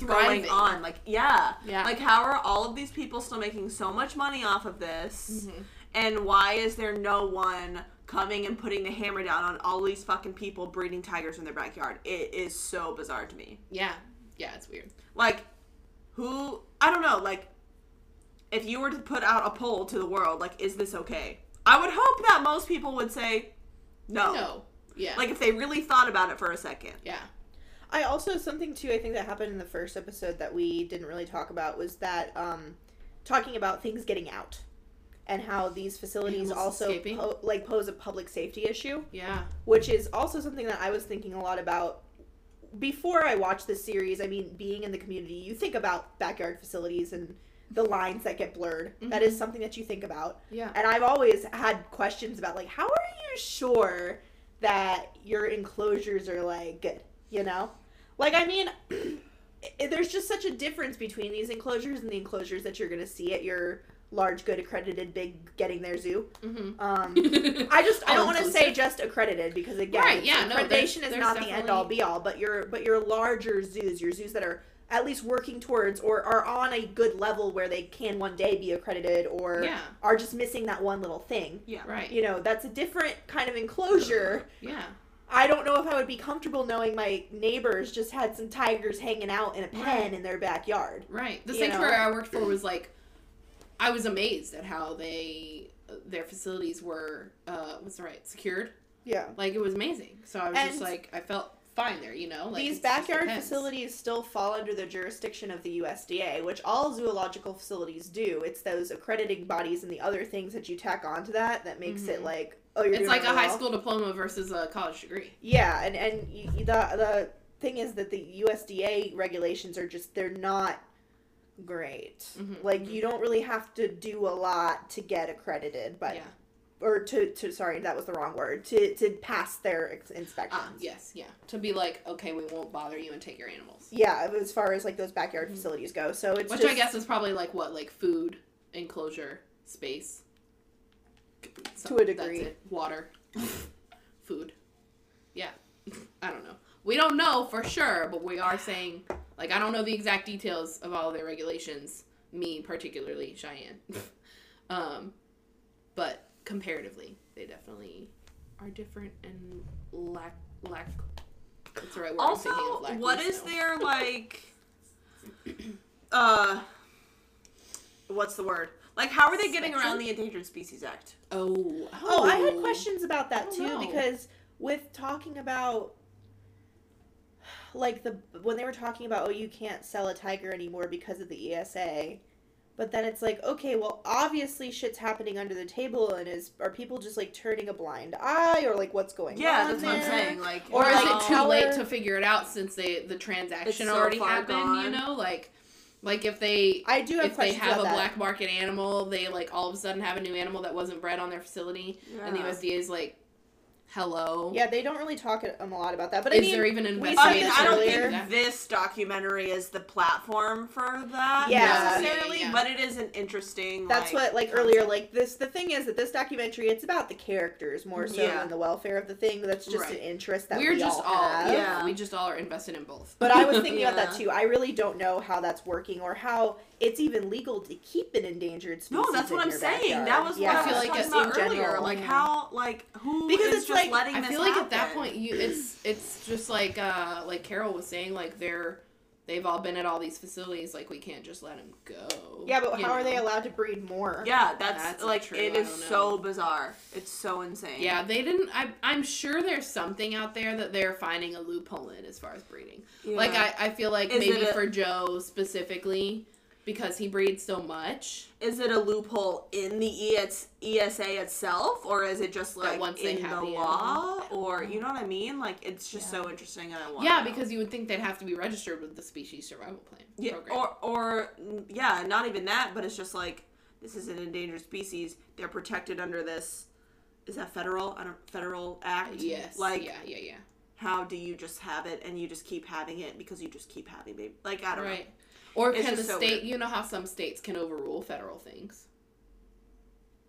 Going Thriving. on like yeah. Yeah. like how are all of these people still making so much money off of this? Mm-hmm. and why is there no one coming and putting the hammer down on all these fucking people breeding tigers in their backyard? It is so bizarre to me. Yeah, yeah, it's weird. like who i don't know like if you were to put out a poll to the world like is this okay? I would hope that most people would say no, No, yeah, like if they really thought about it for a second. Yeah, I also something too I think that happened in the first episode that we didn't really talk about was that um talking about things getting out and how these facilities Animals also po- like pose a public safety issue, yeah, which is also something that I was thinking a lot about before I watched this series. I mean, being in the community, you think about backyard facilities and the lines that get blurred. That is something that you think about. yeah. And I've always had questions about like how are you sure that your enclosures are like good, you know? Like I mean there's just such a difference between these enclosures and the enclosures that you're going to see at your large good accredited big getting there zoo. Mm-hmm. Um I just I don't want to say just accredited because again, Right, yeah, no, there's- accreditation is there's not the end all be all, but your but your larger zoos, your zoos that are at least working towards or are on a good level where they can one day be accredited or Yeah. are just missing that one little thing. yeah Right. You know, that's a different kind of enclosure. Yeah. I don't know if I would be comfortable knowing my neighbors just had some tigers hanging out in a pen Right. in their backyard. Right. The sanctuary know? I worked for was like, I was amazed at how they their facilities were uh what's the right secured. Yeah. Like it was amazing. So I was just like I felt fine there. You know, like These backyard facilities still fall under the jurisdiction of the USDA, which all zoological facilities do. It's those accrediting bodies and the other things that you tack onto that that makes it Mhm. like oh you're It's like a really high well. school diploma versus a college degree. Yeah, and and you, the the thing is that the USDA regulations are just they're not great. Mhm, Like you don't really have to do a lot to get accredited, but yeah. or to to sorry that was the wrong word to to pass their inspections. Ah, yes, yeah. To be like, okay, we won't bother you and take your animals. Yeah, as far as like those backyard facilities go, so it's Which just, I guess is probably like what, like food enclosure space. To a degree. Water, food. Yeah, I don't know. We don't know for sure, but we are saying like I don't know the exact details of all of their regulations. Me particularly, Cheyenne. um, but comparatively, they definitely are different and lack lack. That's the right word. Also, thinking of lack what of, is so. their like? Uh, what's the word? Like, how are they getting around the Endangered Species Act? Oh, Oh, I had oh. questions about that Oh, too no. because with talking about like the when they were talking about oh you can't sell a tiger anymore because of the ESA. But then it's like, okay, well, obviously shit's happening under the table, and is are people just like turning a blind eye, or like what's going Yeah, on? Yeah that's what I'm saying. Like, Or is like, it too late to figure it out since they the transaction It's so already far happened? You know, like like if they I do have if they have a that. black market animal, they like all of a sudden have a new animal that wasn't bred on their facility, and the USDA is like, hello. Yeah, they don't really talk um, a lot about that. But I Is mean, there even an we I mean, this I don't earlier. think this documentary is the platform for that Yeah. necessarily, Yeah, yeah. but it is an interesting. That's like, what like earlier like this the thing is that this documentary it's about the characters more so Yeah. than the welfare of the thing that's just Right. an interest that We're we just all, all, have. Yeah. we just all are invested in both. But I was thinking about that too. I really don't know how that's working or how it's even legal to keep an endangered species. No, that's in what I'm saying. backyard. That was yeah. what I feel I was like talking just about in earlier. general, like how, like who Because is it's just like- letting I this feel like at that point, you it's it's just like uh like Carol was saying, like they're they've all been at all these facilities, like we can't just let them go. Yeah, but you how are they allowed to breed more? Yeah, that's, That's like true, it I is don't know. so bizarre. It's so insane. Yeah, they didn't. I, I'm sure there's something out there that they're finding a loophole in as far as breeding. Yeah. Like I, I feel like Is maybe a- for Joe specifically, because he breeds so much. is it a loophole in the ES, ESA itself, or is it just like once they in have the the law, or you know what I mean? Like it's just Yeah. so interesting, and I want. Yeah, because you would think they'd have to be registered with the species survival plan yeah, program. or or mm, yeah, not even that, but it's just like this is an endangered species. They're protected under this. Is that federal? I don't federal act. yes, Like yeah, yeah, yeah. how do you just have it and you just keep having it because you just keep having it? Like I don't Right. Or It's can the so state? weird. You know how some states can overrule federal things.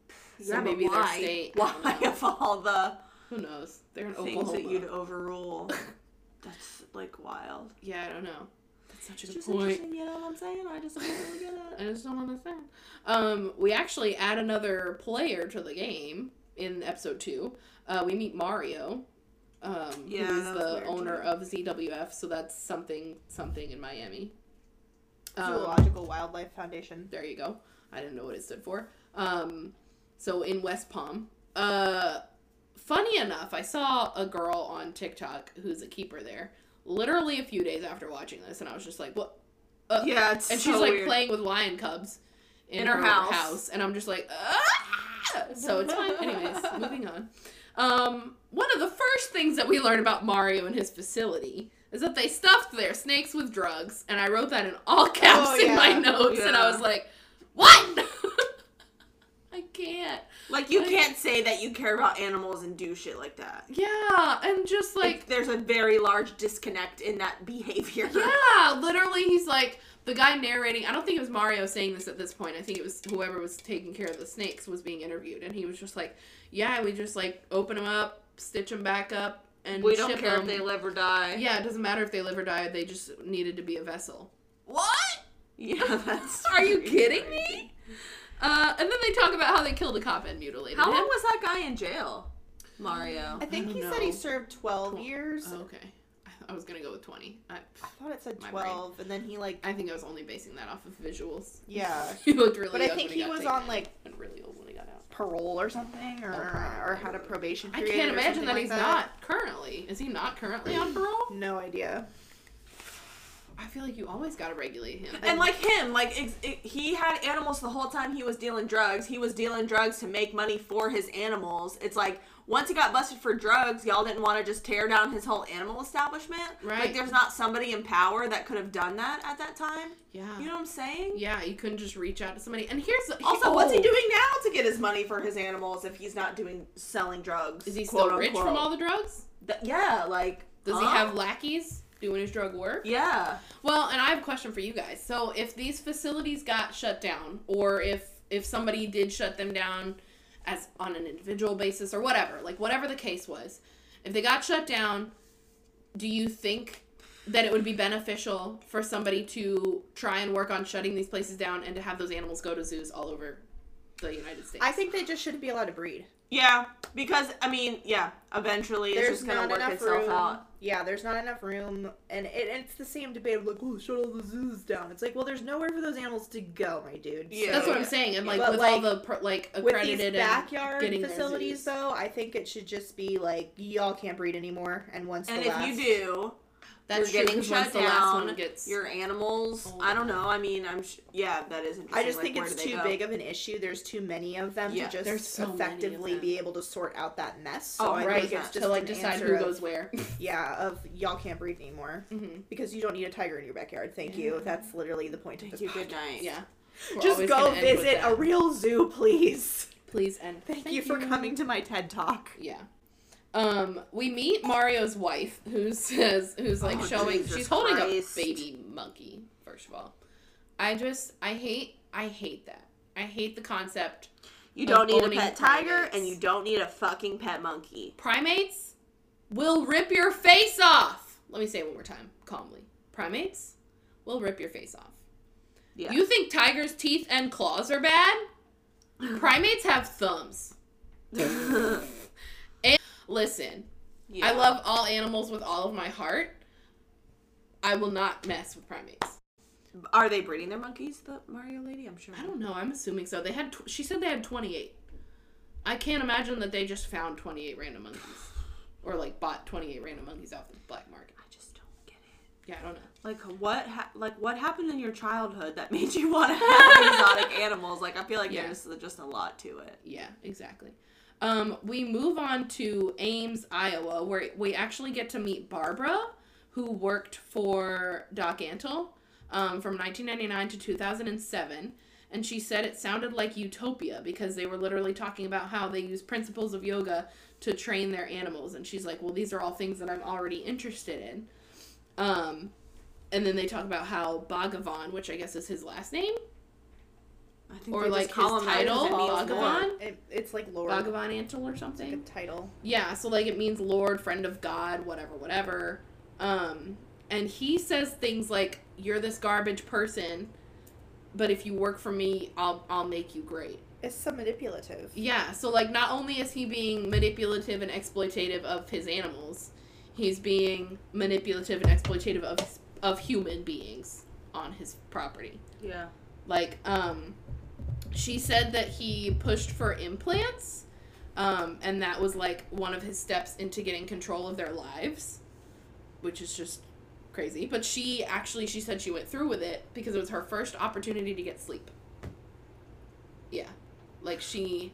know. So Yeah, but maybe their state- Why don't of all the Who knows? They're in things Oklahoma. that you'd overrule? That's like wild. Yeah, I don't know. That's such a good just point. interesting, you know what I'm saying? I just don't really get it. I just don't understand. Um, we actually add another player to the game in episode two. Uh, we meet Mario, um, Yeah, who is the owner too. of ZWF. So that's something something in Miami. Um, Zoological Wildlife Foundation. there you go. I didn't know what it stood for. Um, so in West Palm. Uh, funny enough, I saw a girl on TikTok who's a keeper there. Literally a few days after watching this, and I was just like, "What?" Uh, Yeah, it's and so she's like weird. playing with lion cubs in, In her, her house. house. and I'm just like, ah! so it's fine. Anyways, moving on. Um, one of the first things that we learned about Mario and his facility is that they stuffed their snakes with drugs, and I wrote that in all caps Oh, in my yeah. notes, and I was like, what? I can't. Like you Like- can't say that you care about animals and do shit like that. Yeah, and just Like like there's a very large disconnect in that behavior. Yeah, literally, he's like the guy narrating. I don't think it was Mario saying this at this point. I think it was whoever was taking care of the snakes was being interviewed, and he was just like, "Yeah, we just like open them up, stitch them back up, and We don't ship care 'em." if they live or die. Yeah, it doesn't matter if they live or die. They just needed to be a vessel. What? Yeah, that's. Are you kidding crazy. me? Uh, and then they talk about how they killed a cop and mutilated How him. long was that guy in jail? Mario. I think don't he know. said he served 12 Cool. years. Oh, okay, I- I was gonna go with twenty. I, I thought it said My brain. 12, and then he, like, I think I was only basing that off of visuals. yeah. he looked really. But I think when he got was taken on, like, and really old parole or something, or, Oh, probably. or had a probation period. I can't or imagine something that like he's that. not currently. Is he not currently on parole? No idea. I feel like you always gotta regulate him. And like him, like ex- it, he had animals the whole time he was dealing drugs. He was dealing drugs to make money for his animals. It's like once he got busted for drugs, y'all didn't want to just tear down his whole animal establishment. Right. Like there's not somebody in power that could have done that at that time. yeah, You know what I'm saying? yeah, you couldn't just reach out to somebody. And here's the, Also, what's he oh, doing now to get his money for his animals if he's not doing selling drugs? Is he still rich from all the drugs? Th- yeah, like Does he have lackeys doing his drug work? Yeah. Well, and I have a question for you guys. So, if these facilities got shut down, or if if somebody did shut them down as on an individual basis or whatever, like whatever the case was, if they got shut down, do you think that it would be beneficial for somebody to try and work on shutting these places down and to have those animals go to zoos all over the United States? I think they just shouldn't be allowed to breed. Yeah, because I mean, yeah, eventually it's just gonna work itself room. out. Yeah, there's not enough room, and, it, it's the same debate of like, oh, shut all the zoos down. It's like, well, there's nowhere for those animals to go, my dude. Yeah. That's what I'm Yeah. saying. And like But, with all the per, like With accredited these and backyard getting facilities, zoos. though, I think it should just be like, y'all can't breed anymore, and once And the if last, you do, that's you're true. getting 'cause once shut down. gets your animals. old. I don't know. I mean, I'm sh- yeah, that is interesting. I just Like, think it's too go? big of an issue. There's too many of them Yeah, to just so effectively be able to sort out that mess. So Oh, I right think it's just to like decide answer who of- goes where. Yeah, of y'all can't breathe anymore hmm because you don't need a tiger in your backyard. Thank you. That's literally the point of Thank this. you. Good podcast. night. Yeah. We're Just go gonna end with visit a real zoo, please. Please and Thank, you for coming to my TED talk. Yeah. Um, we meet Mario's wife, who says, who's like Oh, showing, Jesus she's holding Christ. a baby monkey. First of all, I just, I hate, I hate that. I hate the concept. You don't need a pet tiger, and you don't need a fucking pet monkey. Primates will rip your face off. Let me say it one more time, calmly. Primates will rip your face off. Yeah. You think tigers' teeth and claws are bad? Primates have thumbs. Listen, Yeah. I love all animals with all of my heart. I will not mess with primates. Are they breeding their monkeys, the Mario lady? I'm sure. I don't know. I'm assuming so. They had. Tw- she said they had 28. I can't imagine that they just found 28 random monkeys, or like bought 28 random monkeys off the black market. I just don't get it. Yeah, I don't know. Like what? Ha- like what happened in your childhood that made you want to have exotic animals? Like I feel like Yeah. there's just a lot to it. Yeah, exactly. Um, we move on to Ames, Iowa, where we actually get to meet Barbara, who worked for Doc Antle um, from 1999 to 2007. And she said it sounded like utopia because they were literally talking about how they use principles of yoga to train their animals. And she's like, well, these are all things that I'm already interested in. Um, and then they talk about how Bhagavan, which I guess is his last name, I think Or, like, his them that 'cause title, it Bhagavan? It, it's like Lord. Bhagavan Antle or It's like something. a title. Yeah, so like it means Lord, friend of God, whatever, whatever. Um, and he says things like, "You're this garbage person, but if you work for me, I'll I'll make you great." It's so manipulative. Yeah, so like not only is he being manipulative and exploitative of his animals, he's being manipulative and exploitative of of human beings on his property. Yeah. Like, um, she said that he pushed for implants, um, and that was like one of his steps into getting control of their lives, which is just crazy. But she actually, she said she went through with it because it was her first opportunity to get sleep. Yeah, like she,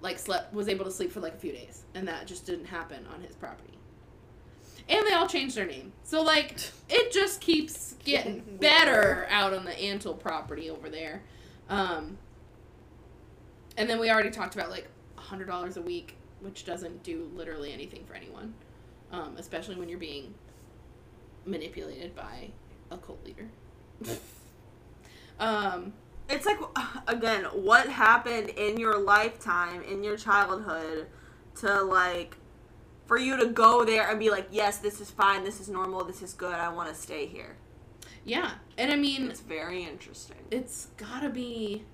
like slept was able to sleep for like a few days, and that just didn't happen on his property. And they all changed their name, so like it just keeps getting better out on the Antle property over there. Um, and then we already talked about like hundred dollars a week, which doesn't do literally anything for anyone, um, especially when you're being manipulated by a cult leader. um, It's like again, what happened in your lifetime, in your childhood, to like, for you to go there and be like, yes, this is fine, this is normal, this is good, I want to stay here. yeah, and I mean, It's very interesting. it's gotta be.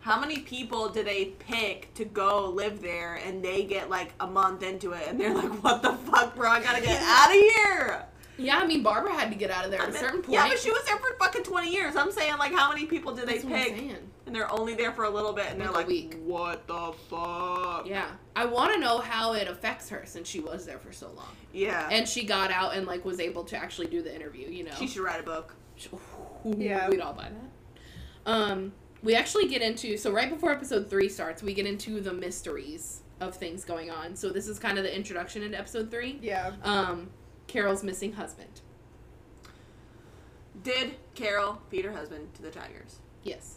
How many people do they pick to go live there and they get like a month into it and they're like, what the fuck, bro? I gotta get out of here. Yeah, I mean, Barbara had to get out of there I at a certain point. Yeah, but she was there for fucking 20 years. I'm saying, like, how many people do they That's what I'm pick? saying. And they're only there for a little bit and Like they're like, week. what the fuck? Yeah, I want to know how it affects her since she was there for so long, Yeah. and she got out and like was able to actually do the interview. You know, she should write a book. Yeah. we'd all buy that. Um, we actually get into so right before episode three starts, we get into the mysteries of things going on. So this is kind of the introduction into episode three. Yeah. Um, Carol's missing husband. Did Carol feed her husband to the tigers? Yes.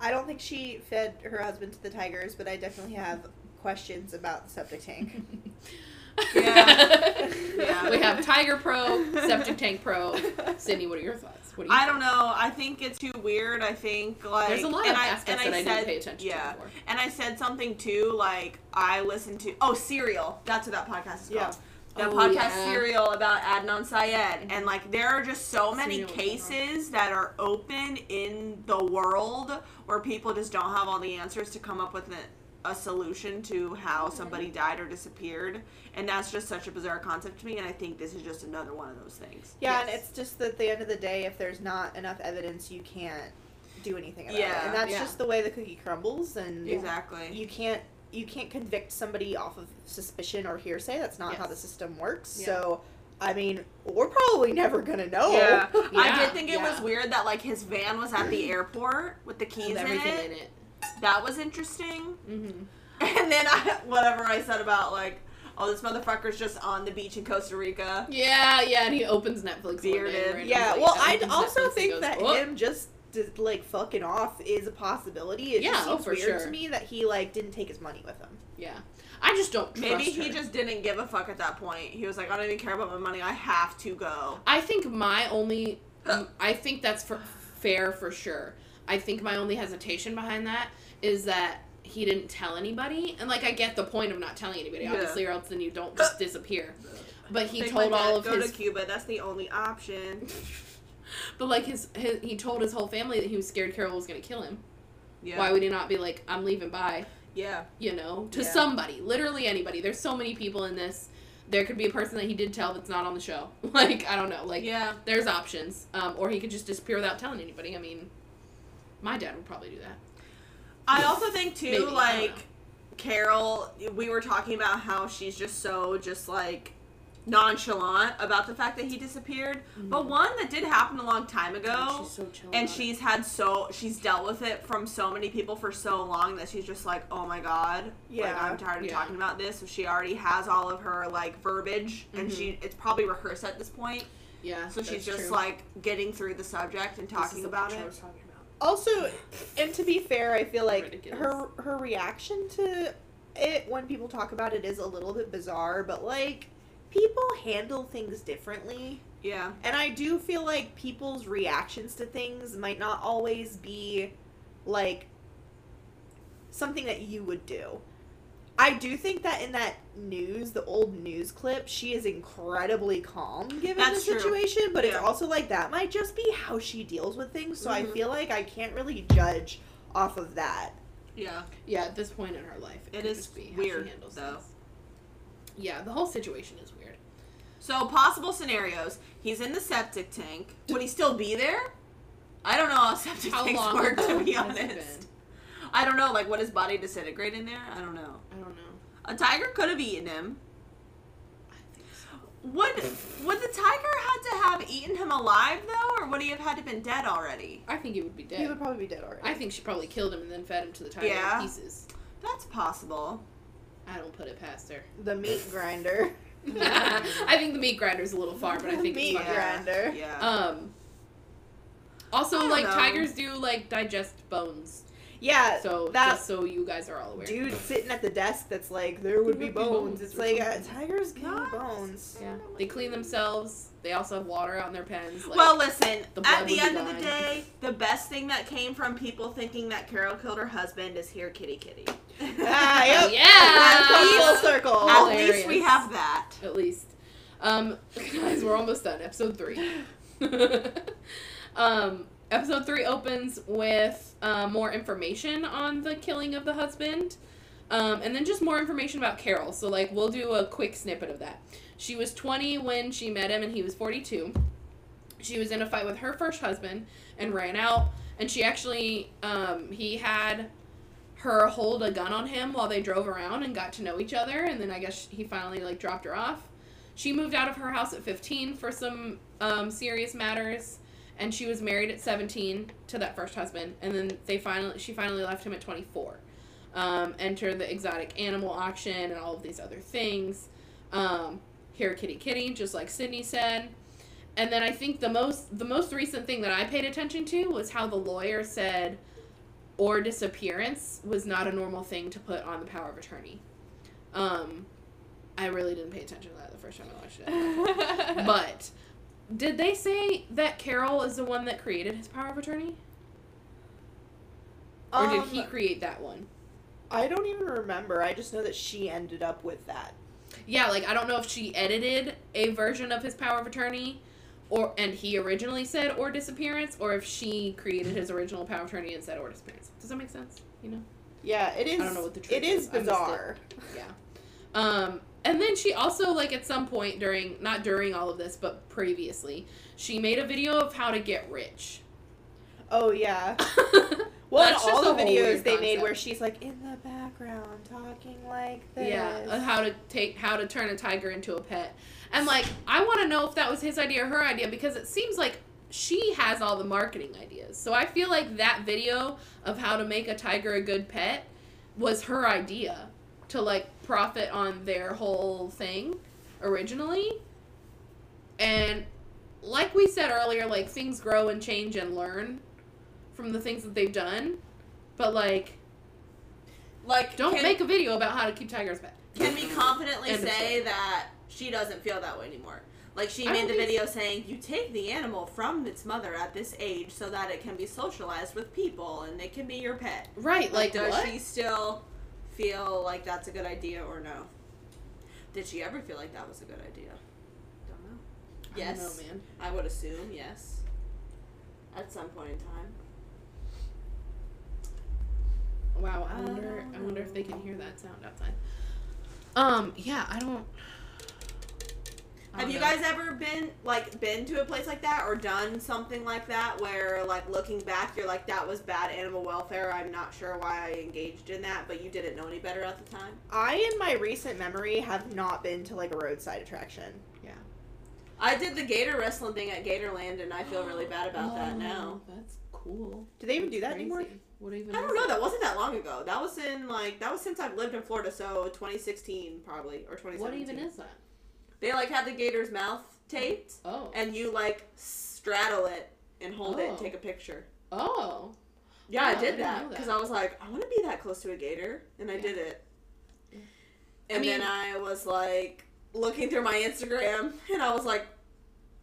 I don't think she fed her husband to the tigers, but I definitely have questions about the septic tank. Yeah. Yeah. We have Tiger Pro, Septic Tank Pro. Sydney, what are your thoughts? What do you I don't know. I think it's too weird. I think like There's a lot and of I, aspects and that I said, didn't pay attention yeah. to before. And I said something too. Like I listened to oh Serial. That's what that podcast is Yeah. called. The Oh, podcast yeah. Serial about Adnan Syed, mm-hmm. and like there are just so many Serial cases that are open in the world where people just don't have all the answers to come up with a, a solution to how somebody died or disappeared, and that's just such a bizarre concept to me. And I think this is just another one of those things. Yeah, and it's just that at the end of the day, if there's not enough evidence, you can't do anything about it. Yeah, And that's yeah. just the way the cookie crumbles, and Exactly. you can't you can't convict somebody off of suspicion or hearsay. That's not how the system works. Yeah. So, I mean, we're probably never gonna know. Yeah. I did think it was weird that like his van was at the airport with the keys With in it. in it. That was interesting. Mm-hmm. And then I, whatever I said about like, oh, this motherfucker's just on the beach in Costa Rica. Yeah, yeah, and he opens Netflix. Bearded. Yeah, well, I also Netflix think goes, that "Oh." him just just, like fucking off is a possibility. It Yeah, just oh, seems for weird sure. to me that he like didn't take his money with him. Yeah. I just don't trust Maybe he her. just didn't give a fuck at that point. He was like, I don't even care about my money. I have to go. I think my only, I think that's for, fair for sure. I think my only hesitation behind that is that he didn't tell anybody, and like I get the point of not telling anybody, Yeah. obviously, or else then you don't just disappear. But he Take told all of go his, Go to Cuba. That's the only option. but like his, his, he told his whole family that he was scared Carol was gonna kill him. Yeah. Why would he not be like, I'm leaving, bye? Yeah. You know, to Yeah. somebody, literally anybody. There's so many people in this. There could be a person that he did tell that's not on the show. Like I don't know, like Yeah. there's options. Um, or he could just disappear without telling anybody. I mean, my dad would probably do that. I also think too, Maybe, I don't know. like Carol. We were talking about how she's just so just like nonchalant about the fact that he disappeared. But one that did happen a long time ago. Mm-hmm. She's so and about it. she's had so she's dealt with it from so many people for so long that she's just like oh my god like Yeah. i'm tired of Yeah. talking about this so she already has all of her like verbiage and Mhm. she it's probably rehearsed at this point yeah. so she's just true. like getting through the subject and talking about it. Also, and to be fair, I feel like Ridiculous. her her reaction to it when people talk about it is a little bit bizarre, but like people handle things differently. yeah And I do feel like people's reactions to things might not always be like something that you would do. I do think that in that news, the old news clip, she is incredibly calm given That's the true. situation, but it's also like that might just be how she deals with things, so I Mhm. feel like I can't really judge off of that. yeah Yeah, at this point in her life, it, It could is be how weird, she handles though. things. Yeah, the whole situation is weird. so possible scenarios he's in the septic tank would he still be there i don't know how septic How tanks long work to be honest i don't know like would his body disintegrate in there i don't know I don't know. A tiger could have eaten him I think so. Would would the tiger had to have eaten him alive though, or would he have had to been dead already? I think he would be dead. He would probably be dead already. I think she probably killed him and then fed him to the tiger Yeah. in pieces. That's possible. I don't put it past her. the meat grinder. I think the meat grinder's a little far, but I think Meat it's fine. grinder. Yeah. Um. Also, like know. tigers do like digest bones, Yeah, so that just so you guys are all aware. dude sitting at the desk that's like there would be There would be bones. bones It's like uh, tigers kill What? bones. Yeah, they clean themselves. They also have water out in their pens. Like, well, listen. the At the end of the day, the best thing that came from people thinking that Carol killed her husband is here, kitty, kitty. Ah, yep. Yeah. Full circle. At Hilarious. least we have that. at least. Um, guys, we're almost done. Episode three. um, episode three opens with uh, more information on the killing of the husband, um, and then just more information about Carol. So, like, we'll do a quick snippet of that. She was 20 when she met him, and he was 42. She was in a fight with her first husband and ran out. And she actually, um, he had her hold a gun on him while they drove around and got to know each other. And then I guess he finally like dropped her off. She moved out of her house at 15 for some um, serious matters, and she was married at 17 to that first husband. And then they finally, she finally left him at 24. Um, entered the exotic animal auction and all of these other things. Um, here, kitty, kitty, just like Sydney said. And then I think the most the most recent thing that I paid attention to was how the lawyer said or disappearance was not a normal thing to put on the power of attorney. Um, I really didn't pay attention to that the first time I watched it. but did they say that Carol is the one that created his power of attorney, or did he Um, create that one? I don't even remember. I just know that she ended up with that. Yeah, like I don't know if she edited a version of his power of attorney, or and he originally said or disappearance, or if she created his original power of attorney and said or disappearance. Does that make sense? You know. Yeah, it is. I don't know what the truth It is is. It. bizarre. Yeah. Um, and then she also like at some point during not during all of this, but previously, she made a video of how to get rich. Oh yeah. Well, That's all the videos they made where she's like in the background talking like this. Yeah, how to take how to turn a tiger into a pet. And like I want to know if that was his idea or her idea because it seems like she has all the marketing ideas. So I feel like that video of how to make a tiger a good pet was her idea to like profit on their whole thing originally. And like we said earlier, like things grow and change and learn. from the things that they've done, but like, Like, don't can, make a video about how to keep tigers pet. Can we confidently End say that she doesn't feel that way anymore? Like she made the video saying you take the animal from its mother at this age so that it can be socialized with people and it can be your pet. Right? Like, does what? she still feel like that's a good idea or no? Did she ever feel like that was a good idea? Don't know. I Yes, don't know, man. I would assume yes. At some point in time. Wow, I I wonder. don't I wonder if they can hear that sound outside. Um. Yeah. I don't. I Have you know. guys ever been like been to a place like that or done something like that where like looking back you're like that was bad animal welfare. I'm not sure why I engaged in that, but you didn't know any better at the time. I, in my recent memory, have not been to like a roadside attraction. Yeah. I did the gator wrestling thing at Gatorland and I feel really bad about that oh, now. Oh, That's cool. Do they even do That's that anymore? What even? I don't know. that? That wasn't that long ago. That was in like that was since I've lived in Florida, so 2016 probably or 2017. What even is that? They like have the gator's mouth taped, Oh. and you like straddle it and hold it and Oh. take a picture. Oh. Yeah, Oh, I I did didn't that because. I was like, I want to be that close to a gator, and I Yeah. did it. And I then I was like looking through my Instagram, and I was like,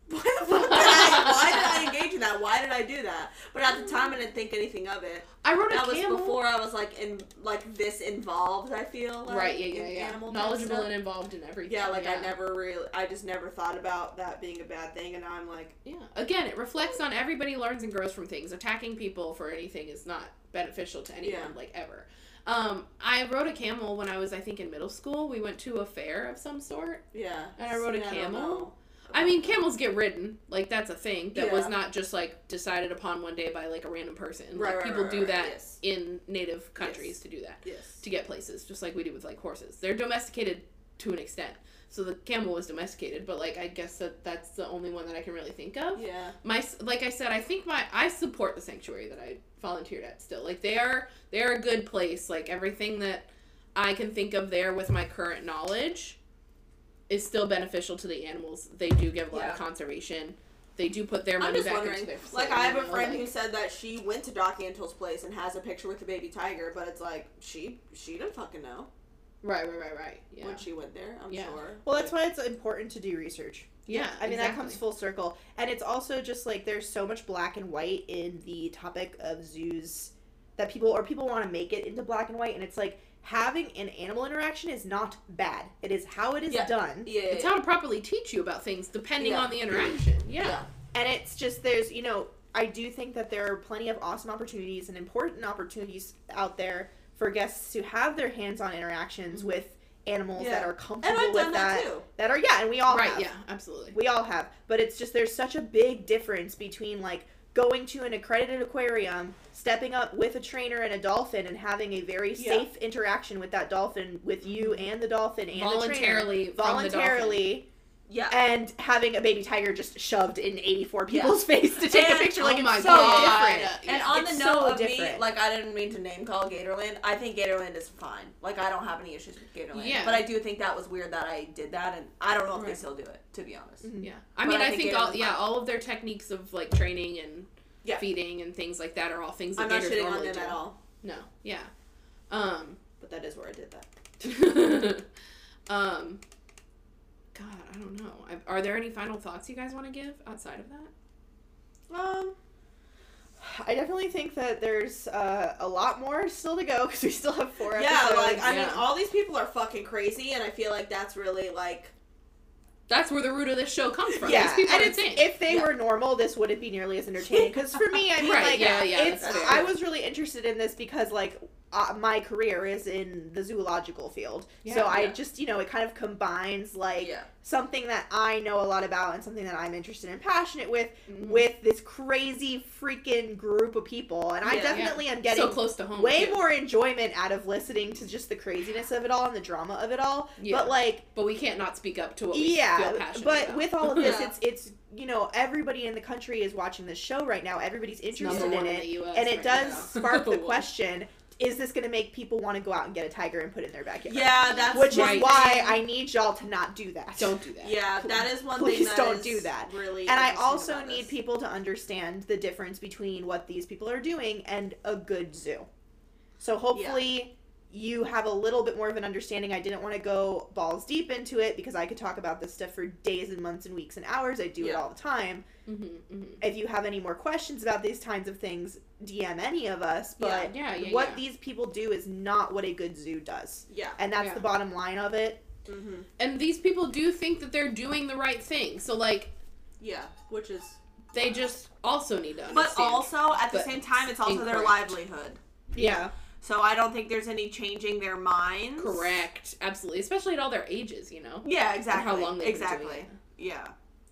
why the fuck did I? Why did I engage in that? Why did I do that? But at the time, I didn't think anything of it. I rode a That was camel. before I was like in like this involved. I feel like, right. Yeah. Yeah. Yeah. animal Knowledgeable and involved in everything. yeah, like I never really, I just never thought about that being a bad thing, and now I'm like, Yeah. Again, it reflects on everybody learns and grows from things. Attacking people for anything is not beneficial to anyone, Yeah. like ever. Um, I rode a camel when I was, I think, in middle school. We went to a fair of some sort. yeah. And I rode a camel? I mean, camels get ridden. Like that's a thing that was not just like decided upon one day by like a random person. Right, like right, people right, do that yes. in native countries Yes. to do that Yes. to get places, just like we do with like horses. They're domesticated to an extent. So the camel was domesticated, but like I guess that that's the only one that I can really think of. Yeah. My like I said, I think my I support the sanctuary that I volunteered at still. Like they are they are a good place. Like everything that I can think of there with my current knowledge is still beneficial to the animals. They do give a lot Yeah. of conservation. They do put their I'm money just back wondering, into their like I have a friend like- who said that she went to Doc Antle's place and has a picture with the baby tiger, but it's like she she didn't fucking know Right, right, right, right. Yeah. when she went there. I'm Yeah. sure. Well, that's why it's important to do research. yeah. I mean, that comes full circle. And it's also just like there's so much black and white in the topic of zoos that people, or people want to make it into black and white. And it's like having an animal interaction is not bad. It is how it is Yeah. done. Yeah. It's how to properly teach you about things depending Yeah. on the interaction. Yeah. Yeah. And it's just, there's, you know, I do think that there are plenty of awesome opportunities and important opportunities out there for guests to have their hands on interactions mm-hmm. with animals Yeah. that are and comfortable I've with done that. that too. That are, yeah, and we all Right, have. yeah, absolutely. We all have. But it's just there's such a big difference between like going to an accredited aquarium, stepping up with a trainer and a dolphin and having a very Yeah. safe interaction with that dolphin with you and the dolphin and the trainer. Voluntarily from the dolphin. voluntarily Yeah. and having a baby tiger just shoved in 84 people's face to take And- a picture like oh it's my so God. different. And Yeah. on It's the so note of me, like I didn't mean to name call Gatorland. I think Gatorland is fine. Like I don't have any issues with Gatorland. Yeah. But I do think that was weird that I did that, and I don't know if they still do it. To be honest. Mhm. Yeah, I But mean, I I think think all was yeah, all of their techniques of like training and Yeah. feeding and things like that are all things that I'm not gators shitting on normally them do. at all. No, yeah, um, But that is where I did that. um, God, I don't know. I, are there any final thoughts you guys want to give outside of that? Um. I definitely think that there's uh, a lot more still to go because we still have four Yeah, episodes. like I mean, all these people are fucking crazy, and I feel like that's really like That's where the root of this show comes from. Yeah, These people and it's, if they Yeah. were normal, this wouldn't be nearly as entertaining. Because for me, I mean, Right, like, yeah, yeah, it's. I was really interested in this because, like, uh, my career is in the zoological field, so I yeah. just, you know, it kind of combines like yeah, something that I know a lot about and something that I'm interested and passionate with, Mhm. with this crazy freaking group of people, and I Yeah. definitely am getting so close to home. way more enjoyment out of listening to just the craziness of it all and the drama of it all. Yeah. But like but we can't not speak up to what we yeah, feel passionate but about. with all of this, Yeah. it's it's you know everybody in the country is watching this show right now. Everybody's interested in one it, and it right does now. spark the question: is this going to make people want to go out and get a tiger and put it in their backyard? Yeah, that's Which right. is why I need y'all to not do that. Don't do that. Yeah, that is one Please thing. that don't do that. Really, And I also need this. people to understand the difference between what these people are doing and a good zoo. So hopefully you have a little bit more of an understanding. I didn't want to go balls deep into it because I could talk about this stuff for days and months and weeks and hours. I do it all the time. Mm-hmm, mm-hmm. If you have any more questions about these kinds of things, DM any of us. But Yeah, yeah, what yeah. these people do is not what a good zoo does. Yeah. And that's Yeah. the bottom line of it. hmm And these people do think that they're doing the right thing. So like Yeah, which is. they just also need to understand. But also at the same time, it's also their livelihood. Yeah. So I don't think there's any changing their minds. correct, absolutely, especially at all their ages, you know. Yeah, And exactly. how long they've been exactly. doing it. Yeah.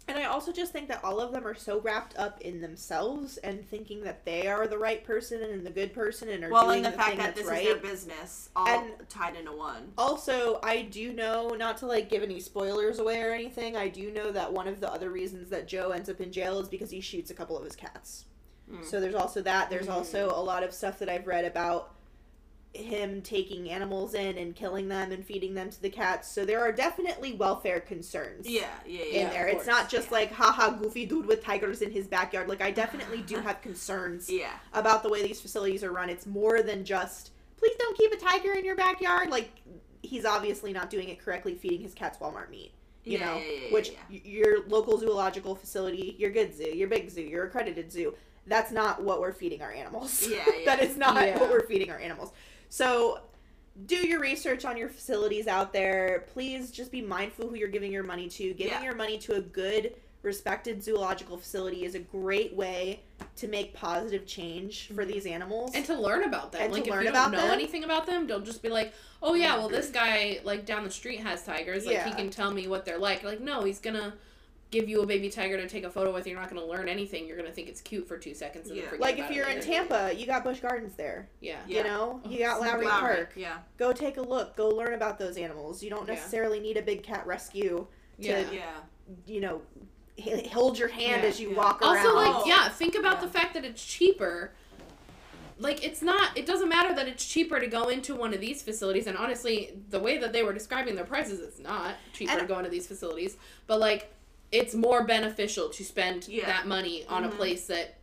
And I also just think that all of them are so wrapped up in themselves and thinking that they are the right person and the good person and are Well, doing and the, the fact thing that that's this right. is their business, all And- tied into one. Also, I do know, not to like give any spoilers away or anything, I do know that one of the other reasons that Joe ends up in jail is because he shoots a couple of his cats. Mm. So there's also that. There's Mm. also a lot of stuff that I've read about him taking animals in and killing them and feeding them to the cats. So there are definitely welfare concerns. Yeah, yeah, yeah. in there. It's not just yeah. like haha goofy dude with tigers in his backyard. Like I definitely do have concerns Yeah. about the way these facilities are run. It's more than just please don't keep a tiger in your backyard. Like he's obviously not doing it correctly feeding his cats Walmart meat. You Yeah, know, yeah, which your local zoological facility, your good zoo, your big zoo, your accredited zoo, that's not what we're feeding our animals. Yeah, that is not what we're feeding our animals. So do your research on your facilities out there. Please just be mindful who you're giving your money to. Giving Yeah. your money to a good, respected zoological facility is a great way to make positive change for mm-hmm. these animals. And to learn about them. And to like learn if you about don't know them. anything about them, don't just be like, "Oh yeah, well this mm-hmm. guy like down the street has tigers. Like he can tell me what they're like." Like no, he's gonna give you a baby tiger to take a photo with. You're not gonna learn anything. You're gonna think it's cute for two seconds and Yeah. then forget like if you're in later. Tampa, you got Busch Gardens there. Yeah. Yeah. You know, you mhm. got Oh, Lowry Lowry, Park. Yeah. Go take a look. Go learn about those animals. You don't Yeah. necessarily need a big cat rescue to, Yeah. Yeah. you know, hold your hand Yeah, as you yeah. walk around. Also, like, Oh. yeah, think about Yeah. the fact that it's cheaper. Like, it's not, it doesn't matter that it's cheaper to go into one of these facilities. And honestly, the way that they were describing their prices, it's not cheaper And- to go into these facilities. But, like, it's more beneficial to spend Yeah. that money on Mhm. a place that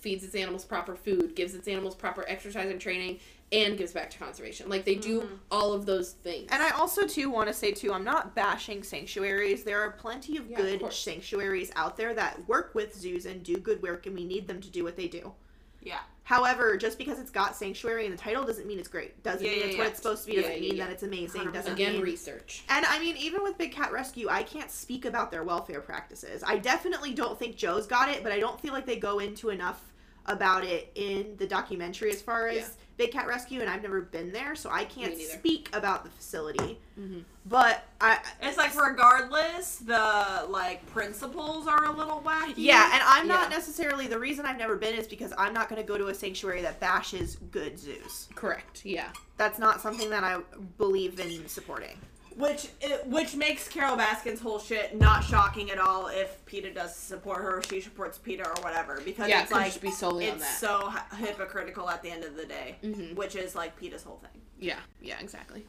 feeds its animals proper food, gives its animals proper exercise and training, and gives back to conservation. Like, they do Mhm. all of those things. And I also too want to say too, I'm not bashing sanctuaries. There are plenty of Yeah, good course. sanctuaries out there that work with zoos and do good work, and we need them to do what they do. Yeah. However, just because it's got sanctuary in the title doesn't mean it's great. Doesn't Yeah, mean yeah, it's yeah. what it's supposed to be. Doesn't mean that it's amazing. Doesn't Again, mean research. and I mean, even with Big Cat Rescue, I can't speak about their welfare practices. I definitely don't think Joe's got it, but I don't feel like they go into enough about it in the documentary as far as. Big Cat Rescue, and I've never been there, so I can't speak about the facility. Mhm. But I, It's like regardless, the like principles are a little wacky. yeah, and I'm not Yeah. necessarily the reason I've never been is because I'm not going to go to a sanctuary that bashes good zoos. Correct. Yeah. That's not something that I believe in supporting. Which it, which makes Carole Baskin's whole shit not shocking at all if PETA does support her or she supports PETA or whatever because Yeah, it it's like be solely on it's that. so hypocritical at the end of the day, Mhm. which is like PETA's whole thing. Yeah, yeah, exactly.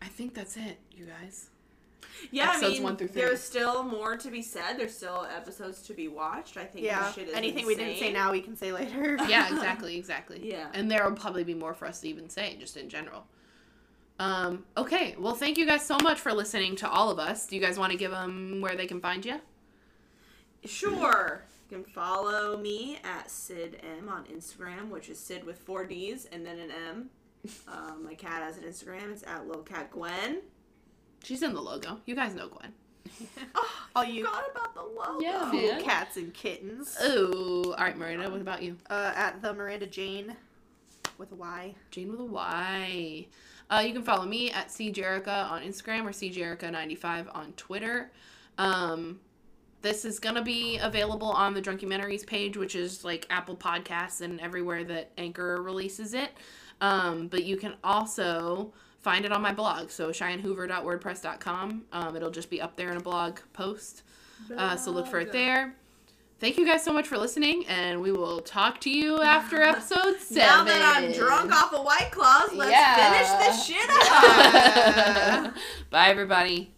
I think that's it, you guys. Yeah, Episodes I mean, one through three. there's still more to be said. There's still episodes to be watched. I think Yeah. this shit is Anything we didn't say now, we can say later. Yeah, exactly, exactly. Yeah. And there will probably be more for us to even say, just in general. Um, okay, well, thank you guys so much for listening to all of us. Do you guys want to give them where they can find you? Sure. You can follow me at Sid M on Instagram, which is Sid with four D's and then an M. Um, my cat has an Instagram. It's at Little Cat Gwen. She's in the logo. You guys know Gwen. Oh, All you forgot about the logo. Yeah, cool man. cats and kittens. Oh, all right, Miranda, what about you? Uh, at the Miranda Jane with a Y. Jane with a Y. Uh, you can follow me at CJerica on Instagram or CJerica95 on Twitter. Um, this is going to be available on the Drunkumentaries page, which is like Apple Podcasts and everywhere that Anchor releases it. Um, but you can also find it on my blog, so cheyenhoover.wordpress.com. Um, it'll just be up there in a blog post. Uh, so look for it there. Thank you guys so much for listening, and we will talk to you after episode seven. Now that I'm drunk off of White Claws, let's Yeah. finish this shit up. Bye, everybody.